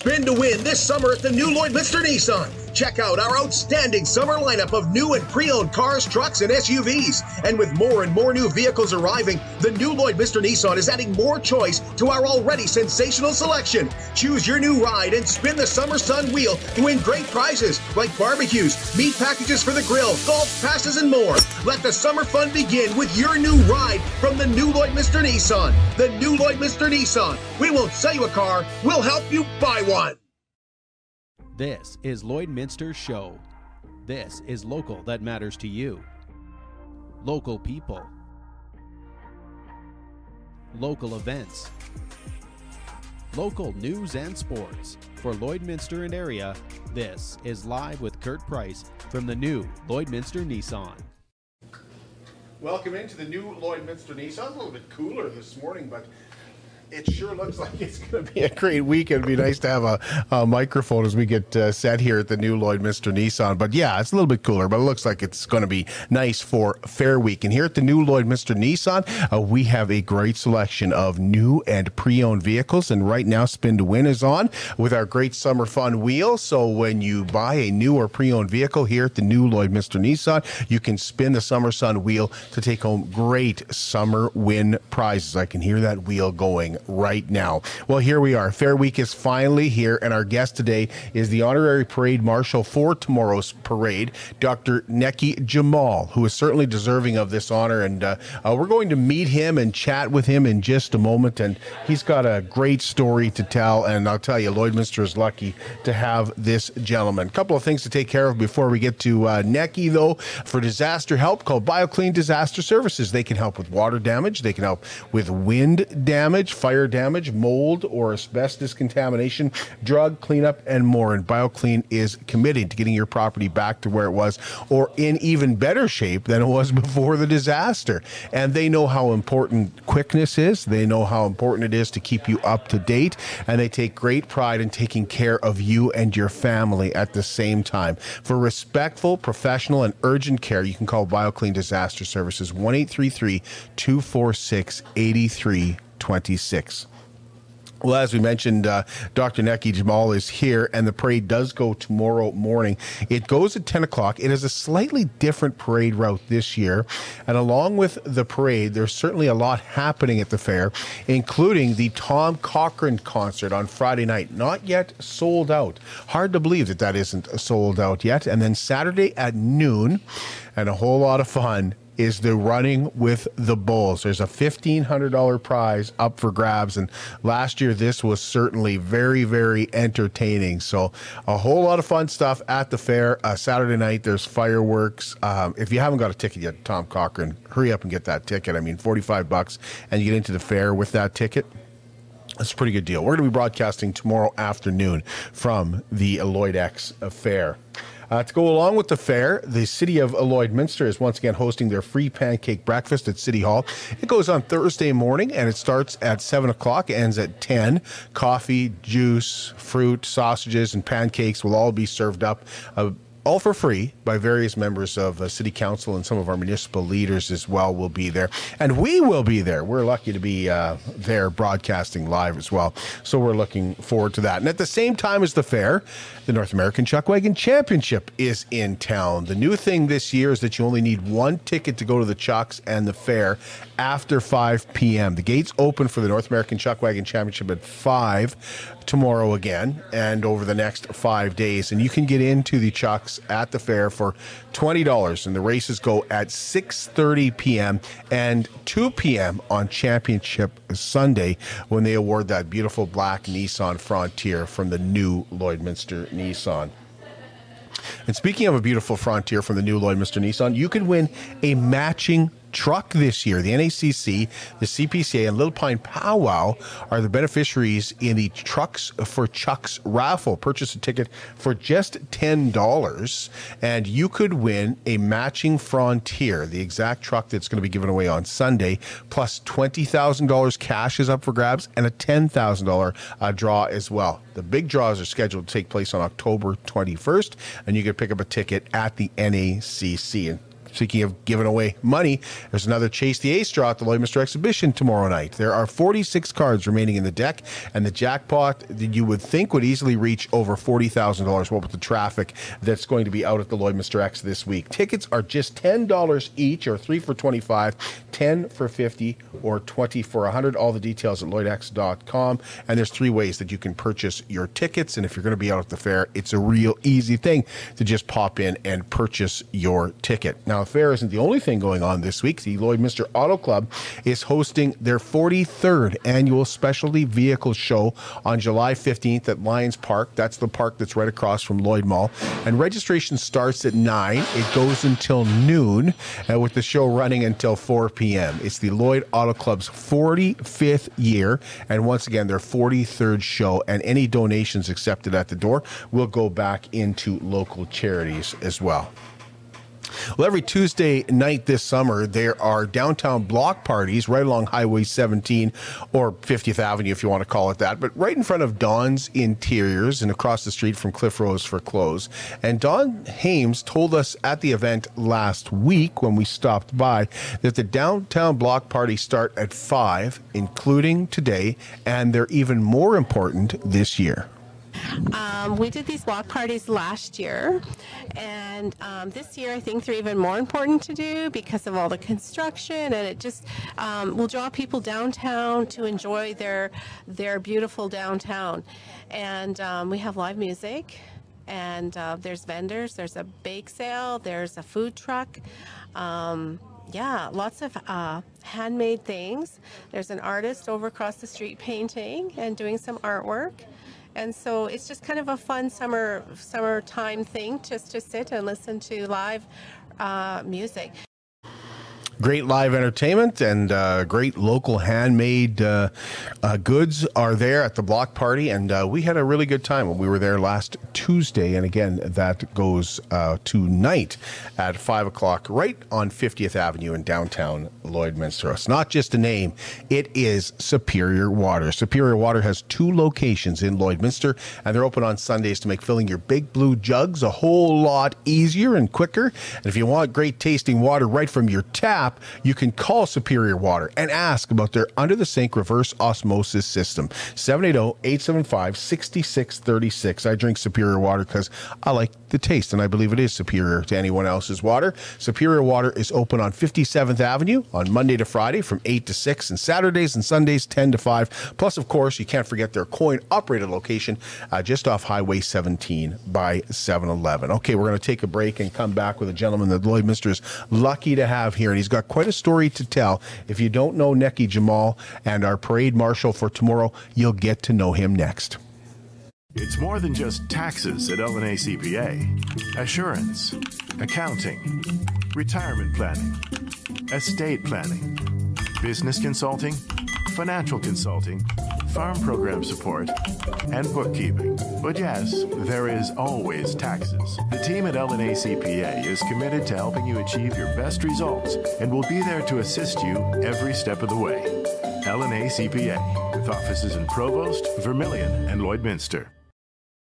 Spin to win this summer at the new Lloydminster Nissan. Check out our outstanding summer lineup of new and pre owned cars, trucks, and SUVs. And with more and more new vehicles arriving, the new Lloydminster Nissan is adding more choice to our already sensational selection. Choose your new ride and spin the Summer Sun wheel to win great prizes like barbecues, meat packages for the grill, golf passes, and more. Let the summer fun begin with your new ride from the new Lloydminster Nissan. The new Lloydminster Nissan. We won't sell you a car, we'll help you buy one. This is Lloydminster Show. This is local that matters to you. Local people. Local events. Local news and sports. For Lloydminster and area, this is Live with Kurt Price from the new Lloydminster Nissan. Welcome into the new Lloydminster Nissan. A little bit cooler this morning, but it sure looks like it's going to be a great week. It'd be nice to have a, a microphone as we get uh, set here at the new Lloydminster Nissan. But yeah, it's a little bit cooler, but it looks like it's going to be nice for Fair Week. And here at the new Lloydminster Nissan, uh, we have a great selection of new and pre-owned vehicles. And right now, Spin to Win is on with our great summer fun wheel. So when you buy a new or pre-owned vehicle here at the new Lloydminster Nissan, you can spin the Summer Sun wheel to take home great summer win prizes. I can hear that wheel going right now. Well, here we are. Fair Week is finally here, and our guest today is the honorary parade marshal for tomorrow's parade, Dr. Nekky Jamal, who is certainly deserving of this honor. And uh, uh, we're going to meet him and chat with him in just a moment. And he's got a great story to tell. And I'll tell you, Lloydminster is lucky to have this gentleman. A couple of things to take care of before we get to uh, Nekky, though. For disaster help, call BioClean Disaster Services. They can help with water damage, they can help with wind damage, damage, mold, or asbestos contamination, drug cleanup, and more. And BioClean is committed to getting your property back to where it was or in even better shape than it was before the disaster. And they know how important quickness is, they know how important it is to keep you up to date, and they take great pride in taking care of you and your family at the same time. For respectful, professional, and urgent care, you can call BioClean Disaster Services 1 246 8326. Well, as we mentioned, uh, Dr. Nekky Jamal is here, and the parade does go tomorrow morning. It goes at 10 o'clock. It is a slightly different parade route this year. And along with the parade, there's certainly a lot happening at the fair, including the Tom Cochrane concert on Friday night. Not yet sold out. Hard to believe that that isn't sold out yet. And then Saturday at noon, and a whole lot of fun is the running with the bulls. There's a $1,500 prize up for grabs. And last year, this was certainly very, very entertaining. So, a whole lot of fun stuff at the fair. Uh, Saturday night, there's fireworks. Um, if you haven't got a ticket yet, Tom Cochrane, hurry up and get that ticket. I mean, 45 bucks, and you get into the fair with that ticket. That's a pretty good deal. We're going to be broadcasting tomorrow afternoon from the Lloyd X Fair. Uh, to go along with the fair, the city of Lloydminster is once again hosting their free pancake breakfast at City Hall. It goes on Thursday morning and it starts at 7 o'clock, ends at 10. Coffee, juice, fruit, sausages, and pancakes will all be served up. Uh, all for free by various members of uh, city council and some of our municipal leaders as well will be there. And we will be there. We're lucky to be uh, there broadcasting live as well. So we're looking forward to that. And at the same time as the fair the north american chuckwagon championship is in town. The new thing this year is that you only need one ticket to go to the chucks and the fair after 5 p.m the gates open for the north american chuckwagon championship at 5 tomorrow again and over the next five days. And you can get into the chucks at the fair for $20 and the races go at 6.30 p.m and 2 p.m on championship sunday when they award that beautiful black nissan frontier from the new lloydminster nissan. And speaking of a beautiful frontier from the new Lloydminster Nissan, you can win a matching truck this year. The NACC, the CPCA, and Little Pine Powwow are the beneficiaries in the Trucks for Chucks raffle. Purchase a ticket for just $10, and you could win a matching Frontier, the exact truck that's going to be given away on Sunday, plus $20,000 cash is up for grabs and a $10,000 uh, draw as well. The big draws are scheduled to take place on October 21st, and you can pick up a ticket at the NACC. And speaking of giving away money, there's another Chase the Ace draw at the Lloydminster Exhibition tomorrow night. There are 46 cards remaining in the deck, and the jackpot that you would think would easily reach over $40,000. What with the traffic that's going to be out at the Lloydminster X this week? Tickets are just $10 each, or three for 25, 10 for 50, or 20 for 100. All the details at lloydx.com. And there's three ways that you can purchase your tickets. And if you're going to be out at the fair, it's a real easy thing to just pop in and purchase your ticket. Now, fair isn't the only thing going on this week. The Lloyd Lloydminster Auto Club is hosting their 43rd annual specialty vehicle show on July 15th at Lions Park. That's the park that's right across from Lloyd Mall. And registration starts at 9. It goes until noon, uh, with the show running until 4 p.m. It's the Lloyd Auto Club's 45th year. And once again, their 43rd show. And any donations accepted at the door will go back into local charities as well. Well, every Tuesday night this summer, there are downtown block parties right along Highway 17 or 50th Avenue, if you want to call it that, but right in front of Don's Interiors and across the street from Cliff Rose for Clothes. And Don Hames told us at the event last week when we stopped by that the downtown block parties start at 5, including today, and they're even more important this year. Um, we did these walk parties last year, and um, this year I think they're even more important to do because of all the construction, and it just um, will draw people downtown to enjoy their their beautiful downtown. And um, we have live music, and uh, there's vendors, there's a bake sale, there's a food truck. Um, yeah, lots of uh, handmade things. There's an artist over across the street painting and doing some artwork. And so it's just kind of a fun summer summertime thing just to sit and listen to live uh, music great live entertainment and uh, great local handmade uh, uh, goods are there at the block party. And uh, we had a really good time when we were there last Tuesday. And again, that goes uh, tonight at 5 o'clock, right on 50th Avenue in downtown Lloydminster. It's not just a name, it is Superior Water. Superior Water has two locations in Lloydminster, and they're open on Sundays to make filling your big blue jugs a whole lot easier and quicker. And if you want great tasting water right from your tap, app, you can call Superior Water and ask about their under the sink reverse osmosis system. 780 875 6636. I drink Superior Water because I like the taste and I believe it is superior to anyone else's water. Superior Water is open on 57th Avenue on Monday to Friday from 8 to 6 and Saturdays and Sundays 10 to 5. Plus, of course, you can't forget their coin operated location uh, just off Highway 17 by 7 Eleven. Okay, we're going to take a break and come back with a gentleman that Lloydminster is lucky to have here. And he's got got quite a story to tell. If you don't know Nekky Jamal and our parade marshal for tomorrow, you'll get to know him next. It's more than just taxes at LNA CPA. Assurance, accounting, retirement planning, estate planning, business consulting, financial consulting, farm program support, and bookkeeping. But yes, there is always taxes. The team at LNA CPA is committed to helping you achieve your best results and will be there to assist you every step of the way. LNA CPA, with offices in Provost, Vermilion, and Lloydminster.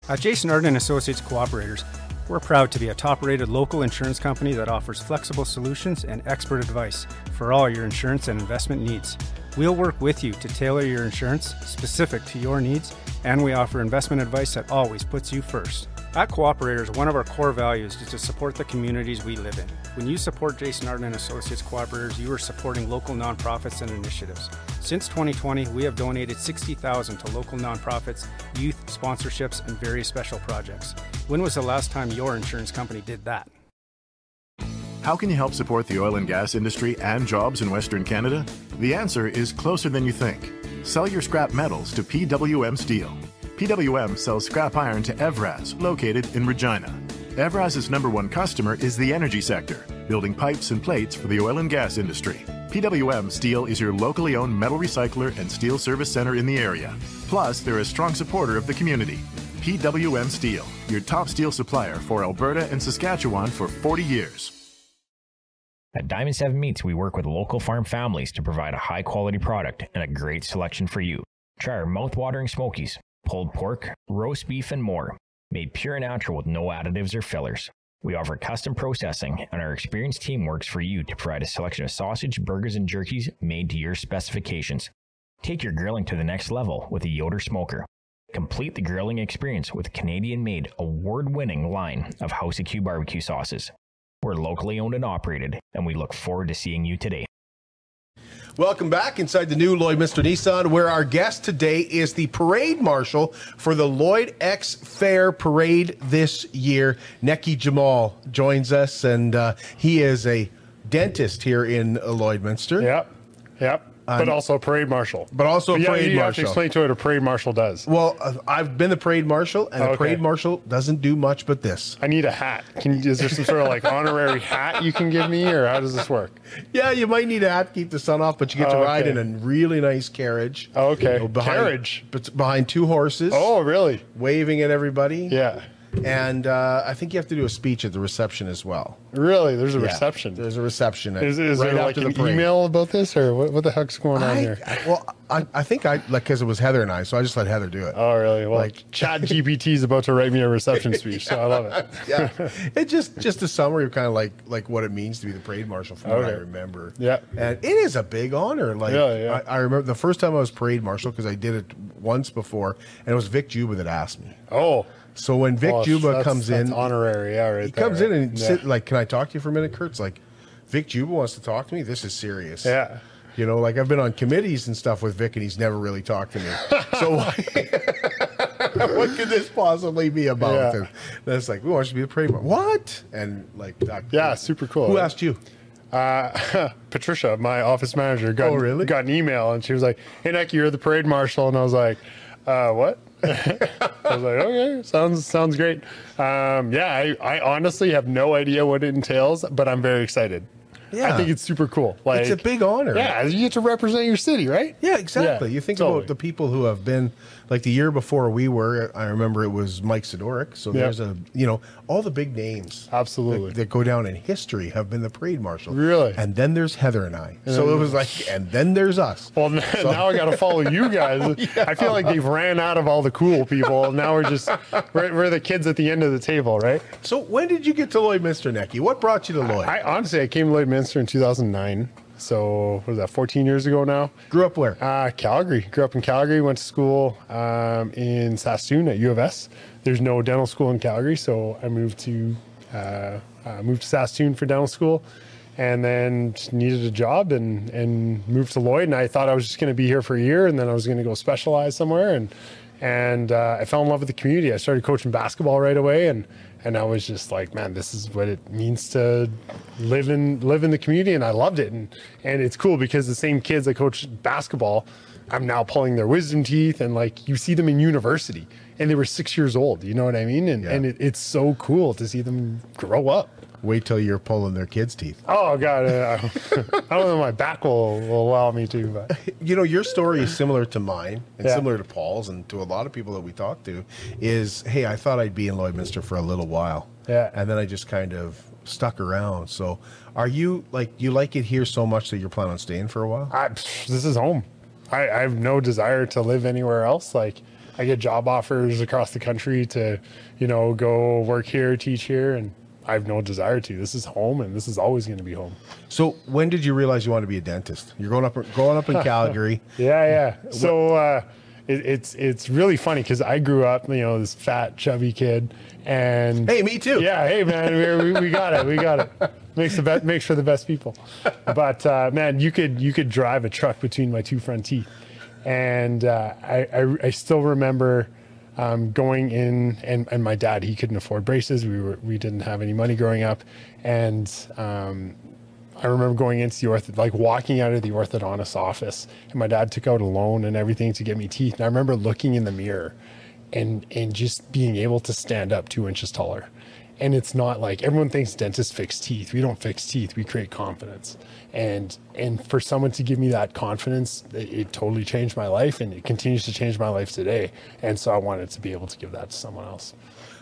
At Jason Arden Associates Cooperators, we're proud to be a top rated local insurance company that offers flexible solutions and expert advice for all your insurance and investment needs. We'll work with you to tailor your insurance specific to your needs, and we offer investment advice that always puts you first. At Cooperators, one of our core values is to support the communities we live in. When you support Jason Arden and Associates Cooperators, you are supporting local nonprofits and initiatives. Since 2020, we have donated 60,000 to local nonprofits, youth sponsorships, and various special projects. When was the last time your insurance company did that? How can you help support the oil and gas industry and jobs in Western Canada? The answer is closer than you think. Sell your scrap metals to PWM Steel. PWM sells scrap iron to Evraz, located in Regina. Evraz's number one customer is the energy sector, building pipes and plates for the oil and gas industry. PWM Steel is your locally owned metal recycler and steel service center in the area. Plus, they're a strong supporter of the community. PWM Steel, your top steel supplier for Alberta and Saskatchewan for 40 years. At Diamond 7 Meats, we work with local farm families to provide a high quality product and a great selection for you. Try our mouth-watering smokies, pulled pork, roast beef, and more, made pure and natural with no additives or fillers. We offer custom processing, and our experienced team works for you to provide a selection of sausage, burgers, and jerkies made to your specifications. Take your grilling to the next level with a Yoder smoker. Complete the grilling experience with Canadian made, award winning line of House of Q barbecue sauces. We're locally owned and operated, and we look forward to seeing you today. Welcome back inside the new Lloydminster Nissan, where our guest today is the parade marshal for the Lloyd X Fair Parade this year. Nekky Jamal joins us, and uh, he is a dentist here in Lloydminster. Yep. Yep but also parade marshal. But also but yeah, parade you marshal. have to explain to what a parade marshal does. Well, uh, I've been the parade marshal, and Okay. the parade marshal doesn't do much but this. I need a hat. Can you, is there some sort of like honorary hat you can give me, or how does this work? Yeah, you might need a hat to keep the sun off, but you get to Oh, ride okay. in a really nice carriage. Oh, okay. You know, behind, Carriage? but behind two horses. Oh, really? waving at everybody. Yeah. And uh, I think you have to do a speech at the reception as well. Really? There's a Yeah, reception. There's a reception. At, Is, is right there like after an the parade. email about this, or what, what the heck's going on I, here? I- well, I, I think I like because it was Heather and I, so I just let Heather do it. Oh, really? Well, Like- Chat GPT is about to write me a reception speech, so I love it. yeah, it's just just a summary of kind of like like what it means to be the parade marshal from what I Okay. remember. Yeah. and it is a big honor. Like Yeah, yeah. I, I remember the first time I was parade marshal because I did it once before, and it was Vic Juba that asked me. Oh, So when Vic well, Juba comes in, honorary. Yeah, right. he there, comes in and yeah. sit like, "Can I talk to you for a minute, Kurt's like, Vic Juba wants to talk to me. This is serious." Yeah. You know, like I've been on committees and stuff with Vic, and he's never really talked to me. So, what could this possibly be about? Yeah. And that's like, we want you to be a parade marshal. What? And like, that, Yeah, super cool. Who asked you? uh, Patricia, my office manager, got, Oh, really? got an email and she was like, Hey, Nick, you're the parade marshal. And I was like, uh, What? I was like, Okay, sounds sounds great. Um, yeah, I, I honestly have no idea what it entails, but I'm very excited. Yeah. I think it's super cool. Like It's a big honor. Yeah, you get to represent your city, right? Yeah, exactly. Yeah, you think totally. about the people who have been like the year before we were. I remember it was Mike Sidoric. So Yeah. there's a you know all the big names Absolutely. that, that go down in history have been the parade marshal. Really? And then there's Heather and I. So it was like, and then there's us. Well, n- now I got to follow you guys. I feel like they've ran out of all the cool people. Now we're just we're, we're the kids at the end of the table, right? So when did you get to Lloydminster, Nekky? What brought you to Lloyd? I honestly I came to Lloydminster in 2009. So what was that? 14 years ago now. Grew up where? Uh, Calgary. Grew up in Calgary. Went to school um, in Saskatoon at U of S. There's no dental school in Calgary, so I moved to uh, uh, moved to Saskatoon for dental school, and then just needed a job and and moved to Lloyd. And I thought I was just going to be here for a year, and then I was going to go specialize somewhere. And and uh, I fell in love with the community. I started coaching basketball right away, and and I was just like, man, this is what it means to live in live in the community, and I loved it. And and it's cool because the same kids I coach basketball, I'm now pulling their wisdom teeth, and like you see them in university, and they were six years old. You know what I mean? And and it, it's so cool to see them grow up. Wait till you're pulling their kids' teeth. Oh God, uh, I don't know if my back will, will allow me to, but You know, your story is similar to mine and Yeah. similar to Paul's and to a lot of people that we talk to is, hey, I thought I'd be in Lloydminster for a little while. Yeah. And then I just kind of stuck around. So are you like, you like it here so much that you're planning on staying for a while? I, this is home. I, I have no desire to live anywhere else. Like I get job offers across the country to, you know, go work here, teach here, and I have no desire to. This is home, and this is always going to be home. So when did you realize you wanted to be a dentist? You're growing up, growing up in Calgary. Yeah, yeah. So uh, it, it's it's really funny because I grew up, you know, this fat, chubby kid, and Hey, me too. Yeah, hey man, we, we, we got it, we got it. Makes the best, makes for the best people. But uh, man, you could you could drive a truck between my two front teeth, and uh, I, I I still remember. Um, going in and, and my dad he couldn't afford braces we were we didn't have any money growing up and um, I remember going into the ortho, like walking out of the orthodontist office, and my dad took out a loan and everything to get me teeth. And I remember looking in the mirror, and and just being able to stand up two inches taller. And it's not like everyone thinks dentists fix teeth. We don't fix teeth. We create confidence. And and for someone to give me that confidence, it, it totally changed my life, and it continues to change my life today. And so I wanted to be able to give that to someone else.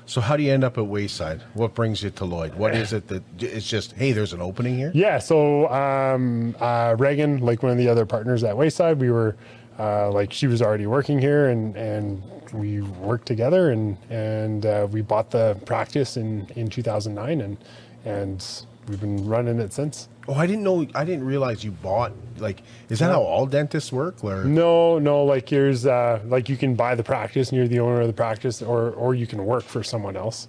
So how do you end up at Wayside? What brings you to Lloyd? What is it that it's just, hey, there's an opening here? Yeah. So um, uh, Reagan, like one of the other partners at Wayside, we were uh, like she was already working here, and and we worked together, and and uh, we bought the practice in in 2009, and and we've been running it since. Oh, I didn't know. I didn't realize you bought. Like, is that how all dentists work? Or No, no, like here's uh, like you can buy the practice and you're the owner of the practice, or or you can work for someone else.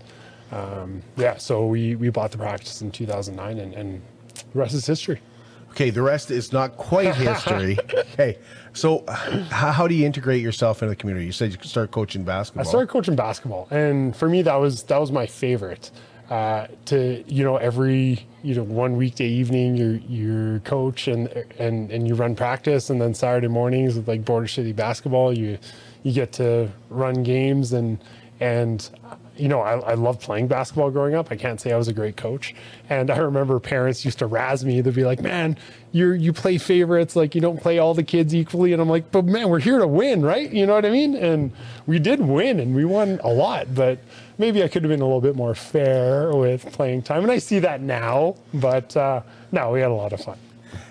Um, yeah, so we we bought the practice in 2009, and, and the rest is history. okay, the rest is not quite history. okay, so how, do you integrate yourself into the community? You said you could start coaching basketball. I started coaching basketball, and for me, that was that was my favorite. Uh, to you know, every you know one weekday evening, you you coach and and and you run practice, and then Saturday mornings with like Border City basketball, you you get to run games and and you know, I, I loved playing basketball growing up. I can't say I was a great coach. And I remember parents used to razz me. They'd be like, man, you're, you play favorites. Like you don't play all the kids equally. And I'm like, but man, we're here to win, right? You know what I mean? And we did win and we won a lot, but maybe I could have been a little bit more fair with playing time. And I see that now, but uh, no, we had a lot of fun.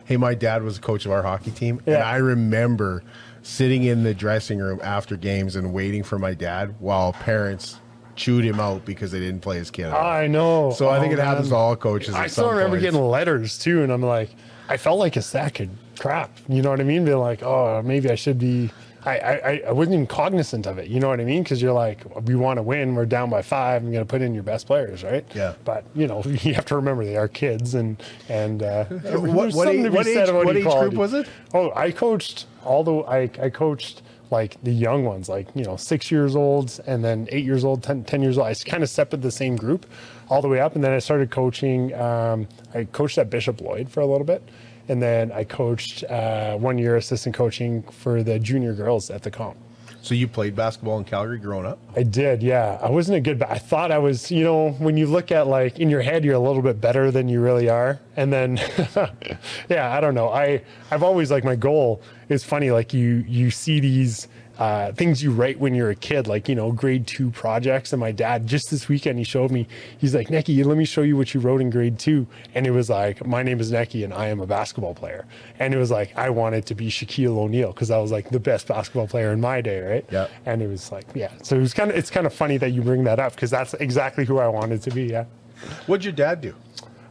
Hey, my dad was a coach of our hockey team, and I remember sitting in the dressing room after games and waiting for my dad while parents chewed him out because they didn't play his kid. I know. So I think Oh, it happens to all coaches. I still remember points. getting letters too, and I'm like, I felt like a sack of crap. You know what I mean? Being like, oh, maybe I should be. I, I, I wasn't even cognizant of it. You know what I mean? Because you're like, we want to win. We're down by five. I'm going to put in your best players, right? Yeah. But you know, you have to remember they are kids, and and uh, What- what age- what age- what age group was it? Oh, I coached all the. I I coached like the young ones, like you know, six years old, and then eight years old, 10, 10 years old. I kind of separated the same group all the way up, and then I started coaching. Um, I coached at Bishop Lloyd for a little bit, and then I coached uh, one year assistant coaching for the junior girls at the comp. So you played basketball in Calgary growing up? I did, yeah. I wasn't a good. I thought I was. You know, when you look at like in your head, you're a little bit better than you really are. And then, yeah, I don't know. I I've always like my goal is funny. Like you you see these uh, things you write when you're a kid, like you know grade two projects. And my dad just this weekend he showed me. He's like, Nekky, let me show you what you wrote in grade two. And it was like, my name is Nekky, and I am a basketball player. And it was like I wanted to be Shaquille O'Neal because I was like the best basketball player in my day, right? Yeah. And it was like, yeah. So it was kind of it's kind of funny that you bring that up because that's exactly who I wanted to be. Yeah. What'd your dad do?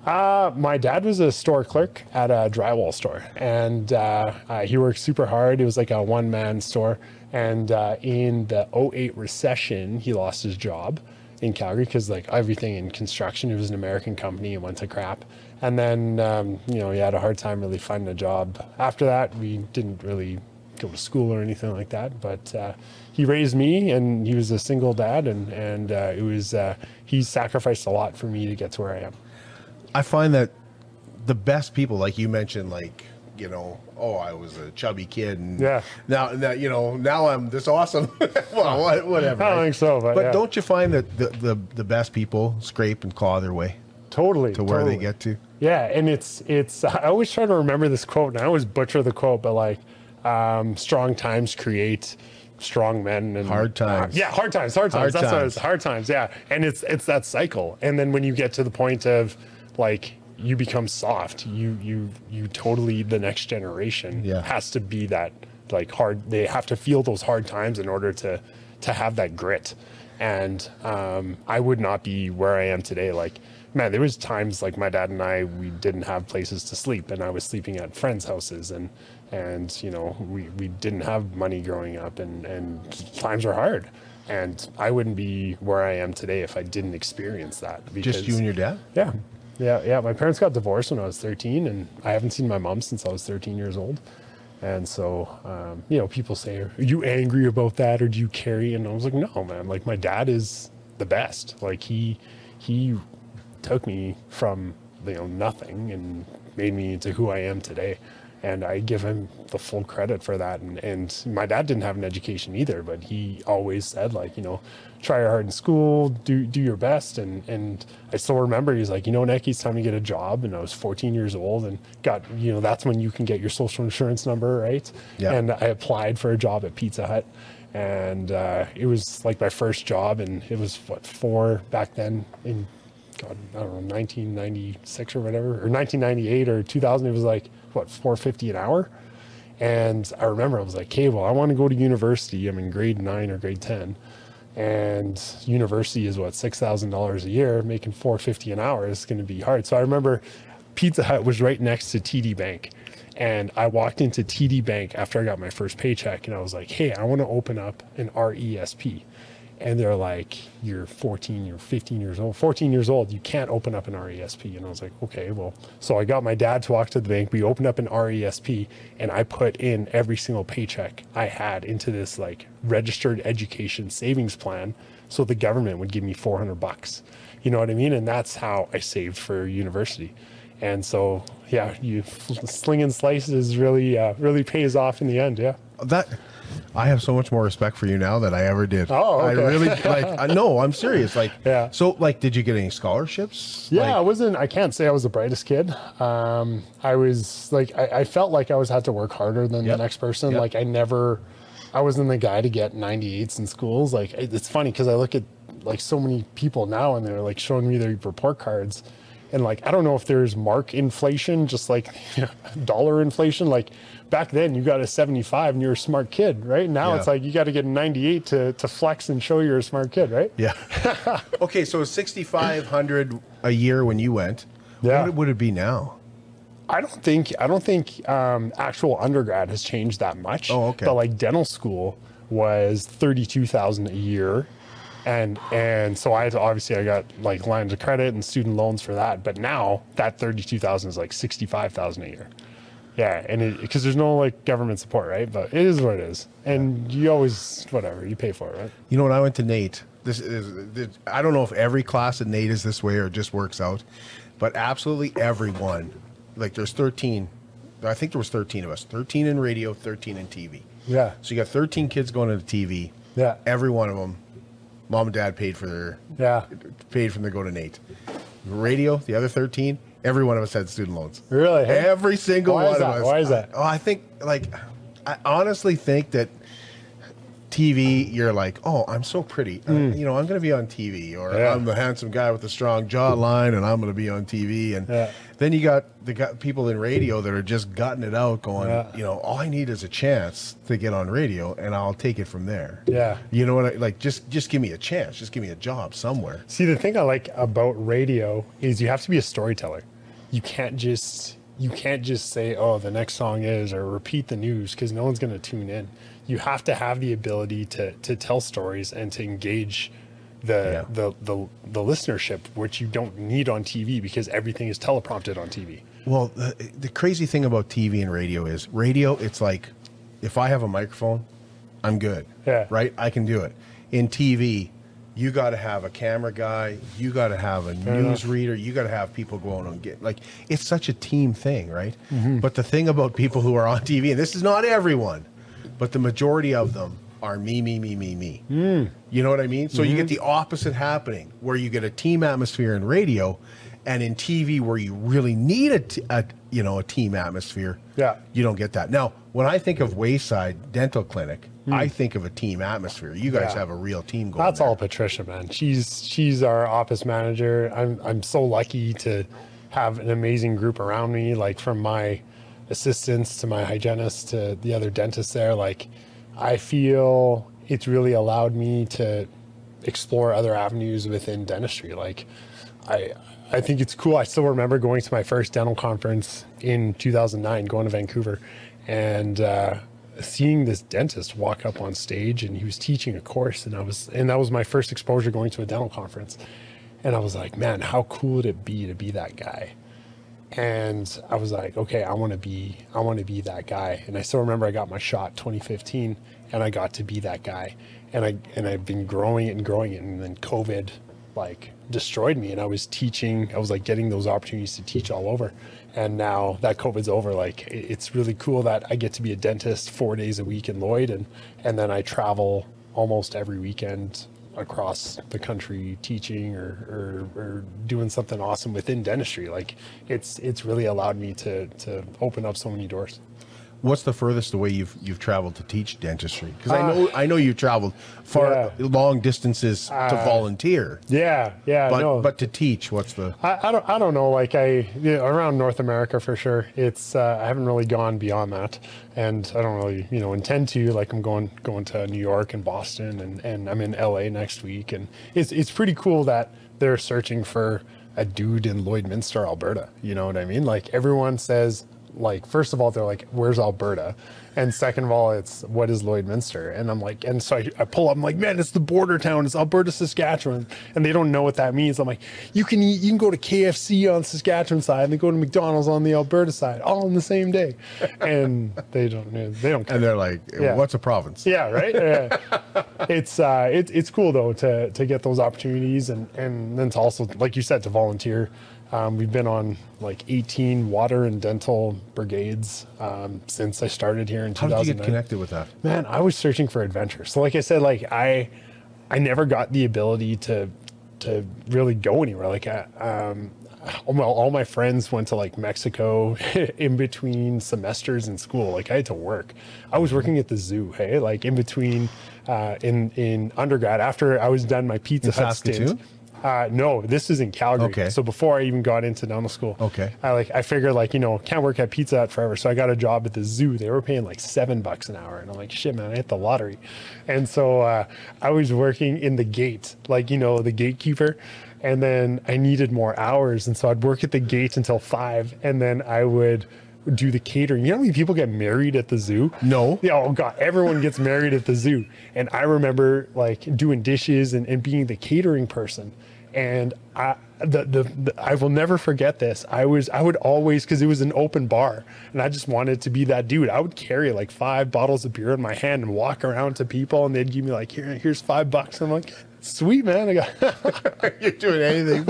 Uh, my dad was a store clerk at a drywall store, and uh, uh, he worked super hard. It was like a one man store. And uh, in the 08 recession, he lost his job in Calgary because like everything in construction, it was an American company and went to crap. And then, um, you know, he had a hard time really finding a job. After that, we didn't really go to school or anything like that. But uh, he raised me, and he was a single dad, and and uh, it was uh, he sacrificed a lot for me to get to where I am. I find that the best people, like you mentioned, like you know, oh, I was a chubby kid, and Yeah. now, now you know, now I'm this awesome. well, whatever. I don't right? think so, but yeah. don't you find that the, the the best people scrape and claw their way Totally. to where totally. they get to? Yeah, and it's it's. I always try to remember this quote, and I always butcher the quote, but like, um, strong times create strong men and Hard times. yeah, hard times, hard times. Hard That's what it times. Hard times. Yeah, and it's it's that cycle, and then when you get to the point of like you become soft, you you you totally the next generation Yeah. has to be that like hard. They have to feel those hard times in order to to have that grit. And um, I would not be where I am today. Like, man, there was times like my dad and I we didn't have places to sleep, and I was sleeping at friends' houses, and and you know we, we didn't have money growing up, and and times were hard. And I wouldn't be where I am today if I didn't experience that. Just you and your dad? Yeah. Yeah, yeah. My parents got divorced when I was 13, and I haven't seen my mom since I was 13 years old. And so, um, you know, people say, "Are you angry about that, or do you carry?" And I was like, "No, man. Like my dad is the best. Like he he took me from you know nothing and made me into who I am today." And I give him the full credit for that. And, and my dad didn't have an education either, but he always said, like, you know, try your hard in school, do do your best. And and I still remember he's like, you know, Nick, it's time to get a job. And I was 14 years old and got, you know, that's when you can get your social insurance number, right? Yeah. And I applied for a job at Pizza Hut. And uh, it was like my first job, and it was what four back then in I don't know, 1996 or whatever, or 1998 or 2000. It was like what 450 an hour, And I remember I was like, okay, well, I want to go to university. I'm in grade nine or grade 10. And university is what, $6,000 a year, making 450 an hour is going to be hard. So I remember Pizza Hut was right next to TD Bank. And I walked into TD Bank after I got my first paycheck and I was like, hey, I want to open up an RESP and they're like, "You're 14, you're 15 years old. 14 years old, you can't open up an RESP." And I was like, "Okay, well." So I got my dad to walk to the bank. We opened up an RESP, and I put in every single paycheck I had into this like registered education savings plan, so the government would give me 400 bucks. You know what I mean? And that's how I saved for university. And so, yeah, you slinging slices really, uh, really pays off in the end. Yeah. That I have so much more respect for you now than I ever did. Oh, okay. I really like. I no, I'm serious. Like, Yeah. So, like, did you get any scholarships? Yeah, I wasn't. I can't say I was the brightest kid. Um, I was like, I, I felt like I was had to work harder than Yep. the next person. Yep. Like, I never, I wasn't the guy to get 98s in schools. Like, it- it's funny because I look at like so many people now and they're like showing me their report cards, and like I don't know if there's mark inflation, just like dollar inflation. Like back then, you got a 75 and you're a smart kid, right? Now Yeah. it's like you got to get a 98 to to flex and show you're a smart kid, right? yeah. okay, so 6,500 a year when you went. Yeah. What would it be now? I don't think I don't think um, actual undergrad has changed that much. Oh, okay. But like dental school was thirty two thousand a year, and and so I had to, obviously I got like lines of credit and student loans for that. But now that thirty two thousand is like sixty five thousand a year. Yeah, and because there's no like government support, right? But it is what it is, and you always whatever you pay for it, right? You know, when I went to NAIT, this is, this, I don't know if every class at NAIT is this way or it just works out, but absolutely everyone, like there's 13, I think there was 13 of us, 13 in radio, 13 in TV. Yeah, So you got 13 kids going to the TV. Yeah. Every one of them, mom and dad paid for their, yeah. paid for them to go to NAIT. Radio, the other 13, every one of us had student loans. Really? Hey? Every single Why one is of us. Why is that? Oh, I think like I honestly think that TV, you're like, oh, I'm so pretty. Uh, you know, I'm going to be on TV, or Hmm. Yeah. I'm the handsome guy with the strong jawline, and I'm going to be on TV. And Yeah. then you got the got people in radio that are just gutting it out, going, Yeah. you know, all I need is a chance to get on radio, and I'll take it from there. Yeah. You know what? I, like, just just give me a chance. Just give me a job somewhere. See, the thing I like about radio is you have to be a storyteller. You can't just you can't just say, "Oh, the next song is," or repeat the news because no one's going to tune in. You have to have the ability to to tell stories and to engage the Yeah. the, the the listenership, which you don't need on TV because everything is teleprompted on TV. Well, the, the crazy thing about TV and radio is radio, it's like if I have a microphone, I'm good. Yeah. Right? I can do it. In TV, you got to have a camera guy, you got to have a enough. news reader, you got to have people going on get like it's such a team thing, right? Mm-hmm. But the thing about people who are on TV, and this is not everyone, but the majority of them are me, me, me, me, me. Mm. You know what I mean? So you get the opposite happening, where you get a team atmosphere in radio, and in TV, where you really need a, t- a you know a team atmosphere. Yeah. you don't get that. Now, when I think of Wayside Dental Clinic, hmm. I think of a team atmosphere. You guys. Yeah. have a real team going. That's there. all Patricia, man. She's she's our office manager. I'm I'm so lucky to have an amazing group around me, like from my assistants to my hygienist to the other dentists there. Like I feel it's really allowed me to explore other avenues within dentistry. Like I I think it's cool. I still remember going to my first dental conference in 2009, going to Vancouver, and uh, seeing this dentist walk up on stage, and he was teaching a course, and I was, and that was my first exposure going to a dental conference, and I was like, man, how cool would it be to be that guy? and I was like, okay, I want to be, I want to be that guy. And I still remember I got my shot 2015, and I got to be that guy. And I and I've been growing it and growing it, and then COVID like destroyed me. And I was teaching, I was like getting those opportunities to teach all over. And now that COVID's over, like it's really cool that I get to be a dentist four days a week in Lloyd, and and then I travel almost every weekend across the country teaching or, or, or doing something awesome within dentistry. Like it's it's really allowed me to to open up so many doors. What's the furthest away you've you've traveled to teach dentistry? Because I know I know you've traveled far Uh, yeah. long distances to Uh, volunteer, Yeah, yeah. but no. but to teach, what's the I, I don't I don't know. Like I you know, around North America for sure. It's uh, I haven't really gone beyond that, and I don't really you know intend to. Like I'm going going to New York and Boston, and and I'm in LA next week, and it's it's pretty cool that they're searching for a dude in Lloydminster, Alberta. You know what I mean? Like everyone says. Like first of all, they're like, "Where's Alberta?" And second of all, it's what is Lloydminster? And I'm like, and so I, I pull up, I'm like, man, it's the border town, it's Alberta, Saskatchewan, and they don't know what that means. I'm like, you can eat, you can go to KFC on Saskatchewan side, and they go to McDonald's on the Alberta side, all on the same day, and they don't, they don't. Care. and they're like, Yeah. what's a province? Yeah, right. Yeah. it's uh, it, it's cool though to to get those opportunities and and then to also, like you said, to volunteer. Um, we've been on like 18 water and dental brigades um, since I started here in How 2009. did you get connected with that? Man, I was searching for adventure. So like I said, like I I never got the ability to to really go anywhere. Like I, um well, all my friends went to like Mexico in between semesters in school. Like I had to work. I was working at the zoo, hey, like in between uh, in in undergrad after I was done my Pizza In Hut Saskatoon? stint. Uh, no, this is in Calgary. Okay. So before I even got into dental school. Okay. I like I figured like you know can't work at Pizza Hut forever, so I got a job at the zoo. They were paying like seven bucks an hour, and I'm like, shit, man, I hit the lottery. And so uh, I was working in the gate, like you know the gatekeeper, and then I needed more hours, and so I'd work at the gate until five, and then I would do the catering. You know how many people get married at the zoo? No. Yeah, oh god, everyone gets married at the zoo. And I remember like doing dishes and, and being the catering person. And I the, the the I will never forget this. I was I would always because it was an open bar and I just wanted to be that dude. I would carry like five bottles of beer in my hand and walk around to people and they'd give me like here here's five bucks. I'm like, sweet man. I got You're doing anything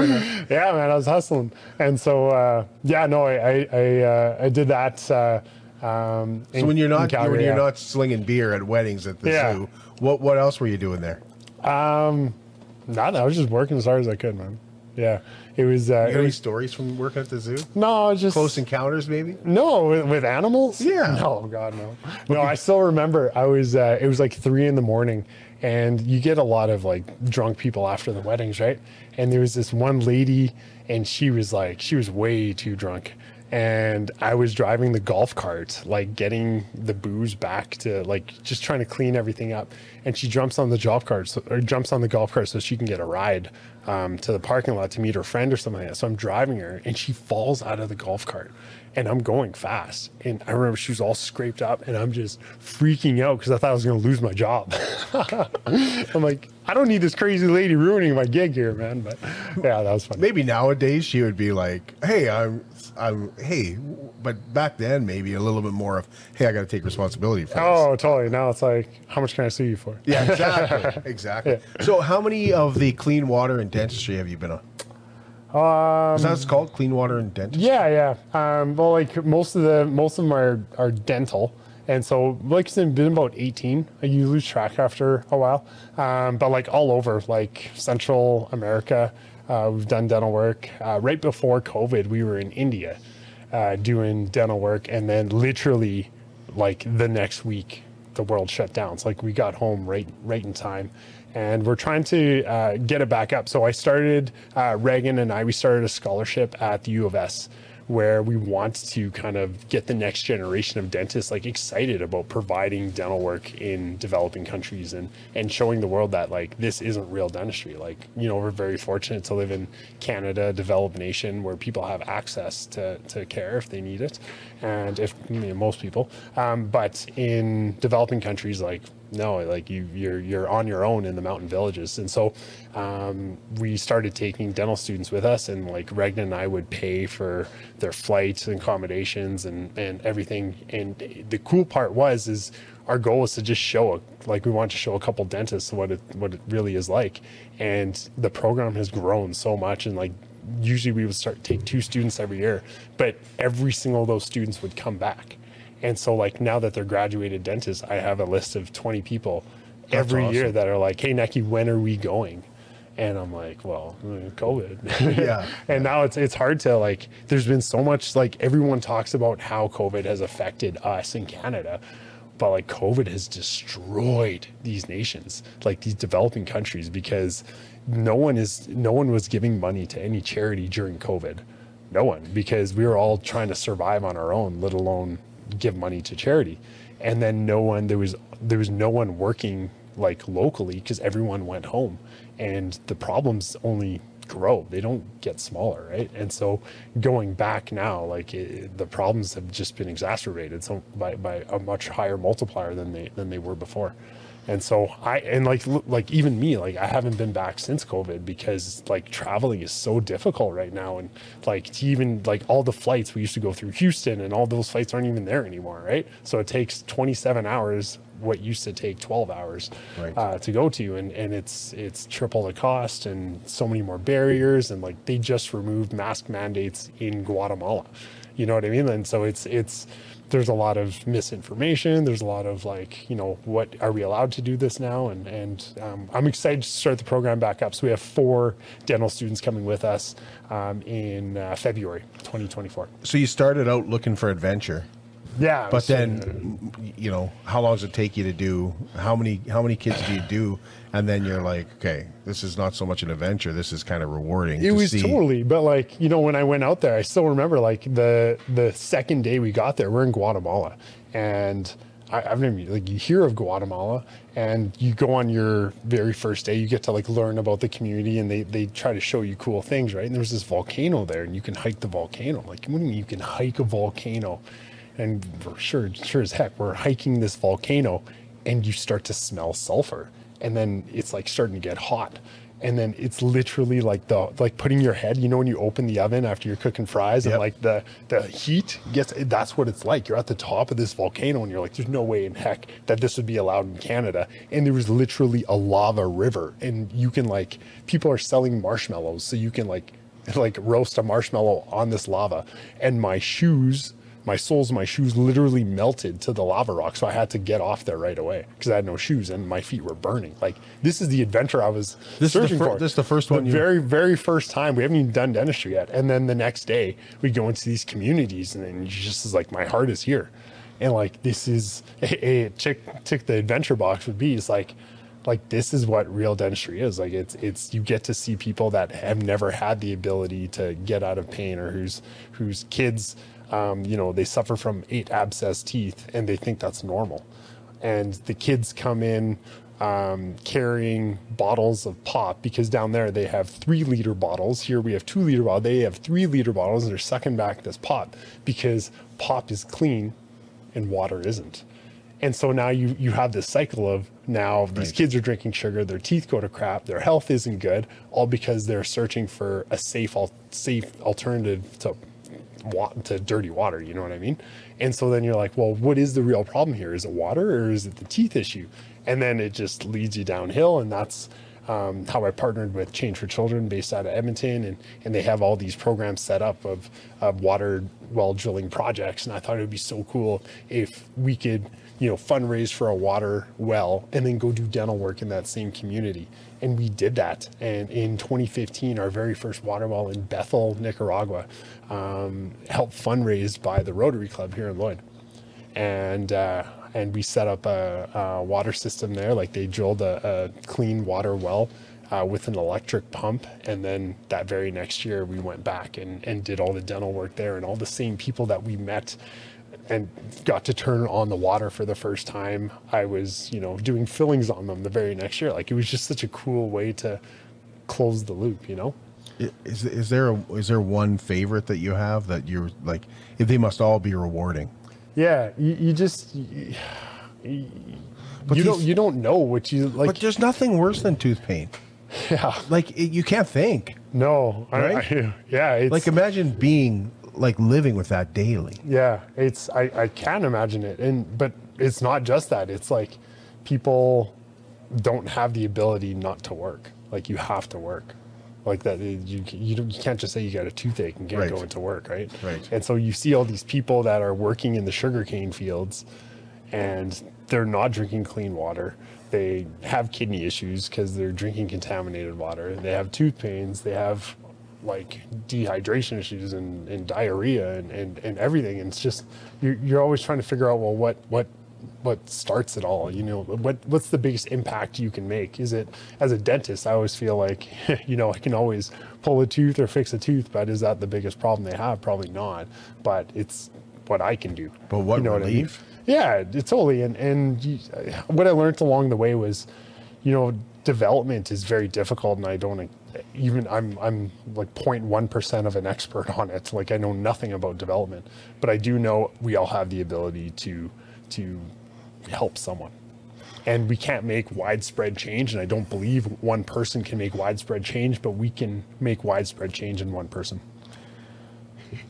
yeah, man, I was hustling, and so uh, yeah, no, I I I, uh, I did that. Uh, um, So when you're not Calgary, when you're yeah. not slinging beer at weddings at the Yeah. zoo, what what else were you doing there? um, nothing. I was just working as hard as I could, man. Yeah, it was. Uh, You any was stories from working at the zoo? no, it's just Close encounters, maybe. No, with, with animals? Yeah. No, God, no. No, I still remember. I was. Uh, it was like three in the morning, and you get a lot of like drunk people after the weddings, right? And there was this one lady, and she was like, she was way too drunk. And I was driving the golf cart, like getting the booze back to like just trying to clean everything up. And she jumps on the golf cart, so, or jumps on the golf cart so she can get a ride um, to the parking lot to meet her friend or something like that. So I'm driving her, and she falls out of the golf cart and I'm going fast. And I remember she was all scraped up, and I'm just freaking out because I thought I was going to lose my job. I'm like, I don't need this crazy lady ruining my gig here, man. But yeah, that was fun. Maybe nowadays she would be like, "Hey, I'm, I'm, hey," but back then maybe a little bit more of, "Hey, I got to take responsibility for this." Oh, totally. Now it's like, how much can I sue you for? Yeah, exactly, exactly. So, how many of the clean water and dentistry have you been on? Um, Is that what it's called? Clean water and dentistry. Yeah, yeah. Um, well, like most of the most of them are are dental, and so like I said, been about eighteen. You lose track after a while, um, but like all over, like Central America, uh, we've done dental work. Uh, right before COVID, we were in India uh, doing dental work, and then literally, like the next week, the world shut down. It's like we got home right right in time, and we're trying to uh, get it back up. So I started uh, Reagan and I we started a scholarship at the U of S where we want to kind of get the next generation of dentists like excited about providing dental work in developing countries and and showing the world that like this isn't real dentistry. Like you know we're very fortunate to live in Canada developed nation where people have access to, to care if they need it and if you know, most people. Um, but in developing countries like no like you you're you're on your own in the mountain villages. And so um, we started taking dental students with us and like Reagan and I would pay for their flights and accommodations and and everything. And the cool part was is our goal was to just show a, like we want to show a couple dentists what it what it really is like. And the program has grown so much and like usually we would start take two students every year but every single of those students would come back and so like now that they're graduated dentists, I have a list of 20 people every year that are like, "Hey, Nekky, when are we going?" And I'm like, well, uh, COVID. Yeah. and now it's it's hard to like. There's been so much like everyone talks about how COVID has affected us in Canada, but like COVID has destroyed these nations, like these developing countries, because no one is no one was giving money to any charity during COVID. No one, because we were all trying to survive on our own, let alone give money to charity. And then no one there was there was no one working like locally because everyone went home. And the problems only grow. They don't get smaller right? And so going back now like it, the problems have just been exacerbated so by, by a much higher multiplier than they than they were before and so i and like like even me like i haven't been back since covid because like traveling is so difficult right now. And like to even like all the flights we used to go through houston and all those flights aren't even there anymore right? So it takes 27 hours what used to take 12 hours Right. uh, to go to. And, and it's it's triple the cost and so many more barriers. And like they just removed mask mandates in guatemala. You know what i mean? And so it's it's there's a lot of misinformation there's a lot of like you know what are we allowed to do this now and and um, i'm excited to start the program back up so we have four dental students coming with us um, in uh, february 2024 So you started out looking for adventure, yeah but so- then you know how long does it take you to do? How many how many kids do you do? And then you're like, okay, this is not so much an adventure. This is kind of rewarding. It to was see. totally, but like you know, when I went out there, I still remember like the the second day we got there, we're in Guatemala, and I, I've never like you hear of Guatemala, and you go on your very first day, you get to like learn about the community, and they they try to show you cool things, right? And there's this volcano there, and you can hike the volcano. Like, what do you mean you can hike a volcano? And we're sure, sure as heck, we're hiking this volcano, and you start to smell sulfur, and then it's like starting to get hot. And then it's literally like the like putting your head you know when you open the oven after you're cooking fries and like the the heat gets that's what it's like. You're at the top of this volcano and you're like there's no way in heck that this would be allowed in canada. And there was literally a lava river and you can like people are selling marshmallows so you can like like roast a marshmallow on this lava. And my shoes my soles of my shoes literally melted to the lava rock. So I had to get off there right away because I had no shoes and my feet were burning. Like this is the adventure I was This is the searching fir- for. this is the first one you- very, very first time. We haven't even done dentistry yet. And then the next day we go into these communities and then just is like, my heart is here. And like, this is a, a tick, tick the adventure box would be. It's like, like this is what real dentistry is like it's it's you get to see people that have never had the ability to get out of pain or whose whose kids um, you know they suffer from eight abscess teeth and they think that's normal. And the kids come in um, carrying bottles of pop because down there they have three liter bottles. Here we have two liter bottles. They have three liter bottles and they're sucking back this pop because pop is clean and water isn't. And so now you you have this cycle of now these kids are drinking sugar, their teeth go to crap, their health isn't good, all because they're searching for a safe al- safe alternative to wa- to dirty water. You know what I mean? And so then you're like, well, what is the real problem here? Is it water or is it the teeth issue? And then it just leads you downhill, and that's um, how I partnered with Change for Children based out of Edmonton, and, and they have all these programs set up of, of water well drilling projects. And I thought it would be so cool if we could, you know, fundraise for a water well and then go do dental work in that same community. And we did that. And in 2015, our very first water well in Bethel, Nicaragua, um, helped fundraise by the Rotary Club here in Lloyd and uh, and we set up a, a water system there. Like they drilled a, a clean water well uh, with an electric pump, and then that very next year we went back and and did all the dental work there, and all the same people that we met and got to turn on the water for the first time. I was you know doing fillings on them the very next year. Like it was just such a cool way to close the loop, you know. Is is there a, is there one favorite that you have that you're like? They must all be rewarding. Yeah, you, you just. You, you But don't you don't know what you like but there's nothing worse than tooth pain. yeah Like it, you can't think. No, I- Right? I, yeah, it's Like imagine being like living with that daily. yeah, it's I, I can imagine it, and but it's not just that. It's like people don't have the ability not to work. Like you have to work. Like that, you you, don't, you can't just say you got a toothache and can't Right. go into work, right? Right. And so you see all these people that are working in the sugarcane fields, and they're not drinking clean water. They have kidney issues because they're drinking contaminated water. They have tooth pains. They have like dehydration issues and, and diarrhea and, and, and everything. And it's just you're, you're always trying to figure out well what what what starts it all. You know what what's the biggest impact you can make? Is it as a dentist? I always feel like you know I can always pull a tooth or fix a tooth, but is that the biggest problem they have? Probably not. But it's what I can do. But what you know relief? What I mean? Yeah, totally. And and you, what I learned along the way was, you know, development is very difficult, and I don't even I'm I'm like 0.1 percent of an expert on it. Like I know nothing about development, but I do know we all have the ability to to help someone. And we can't make widespread change, and I don't believe one person can make widespread change, but we can make widespread change in one person.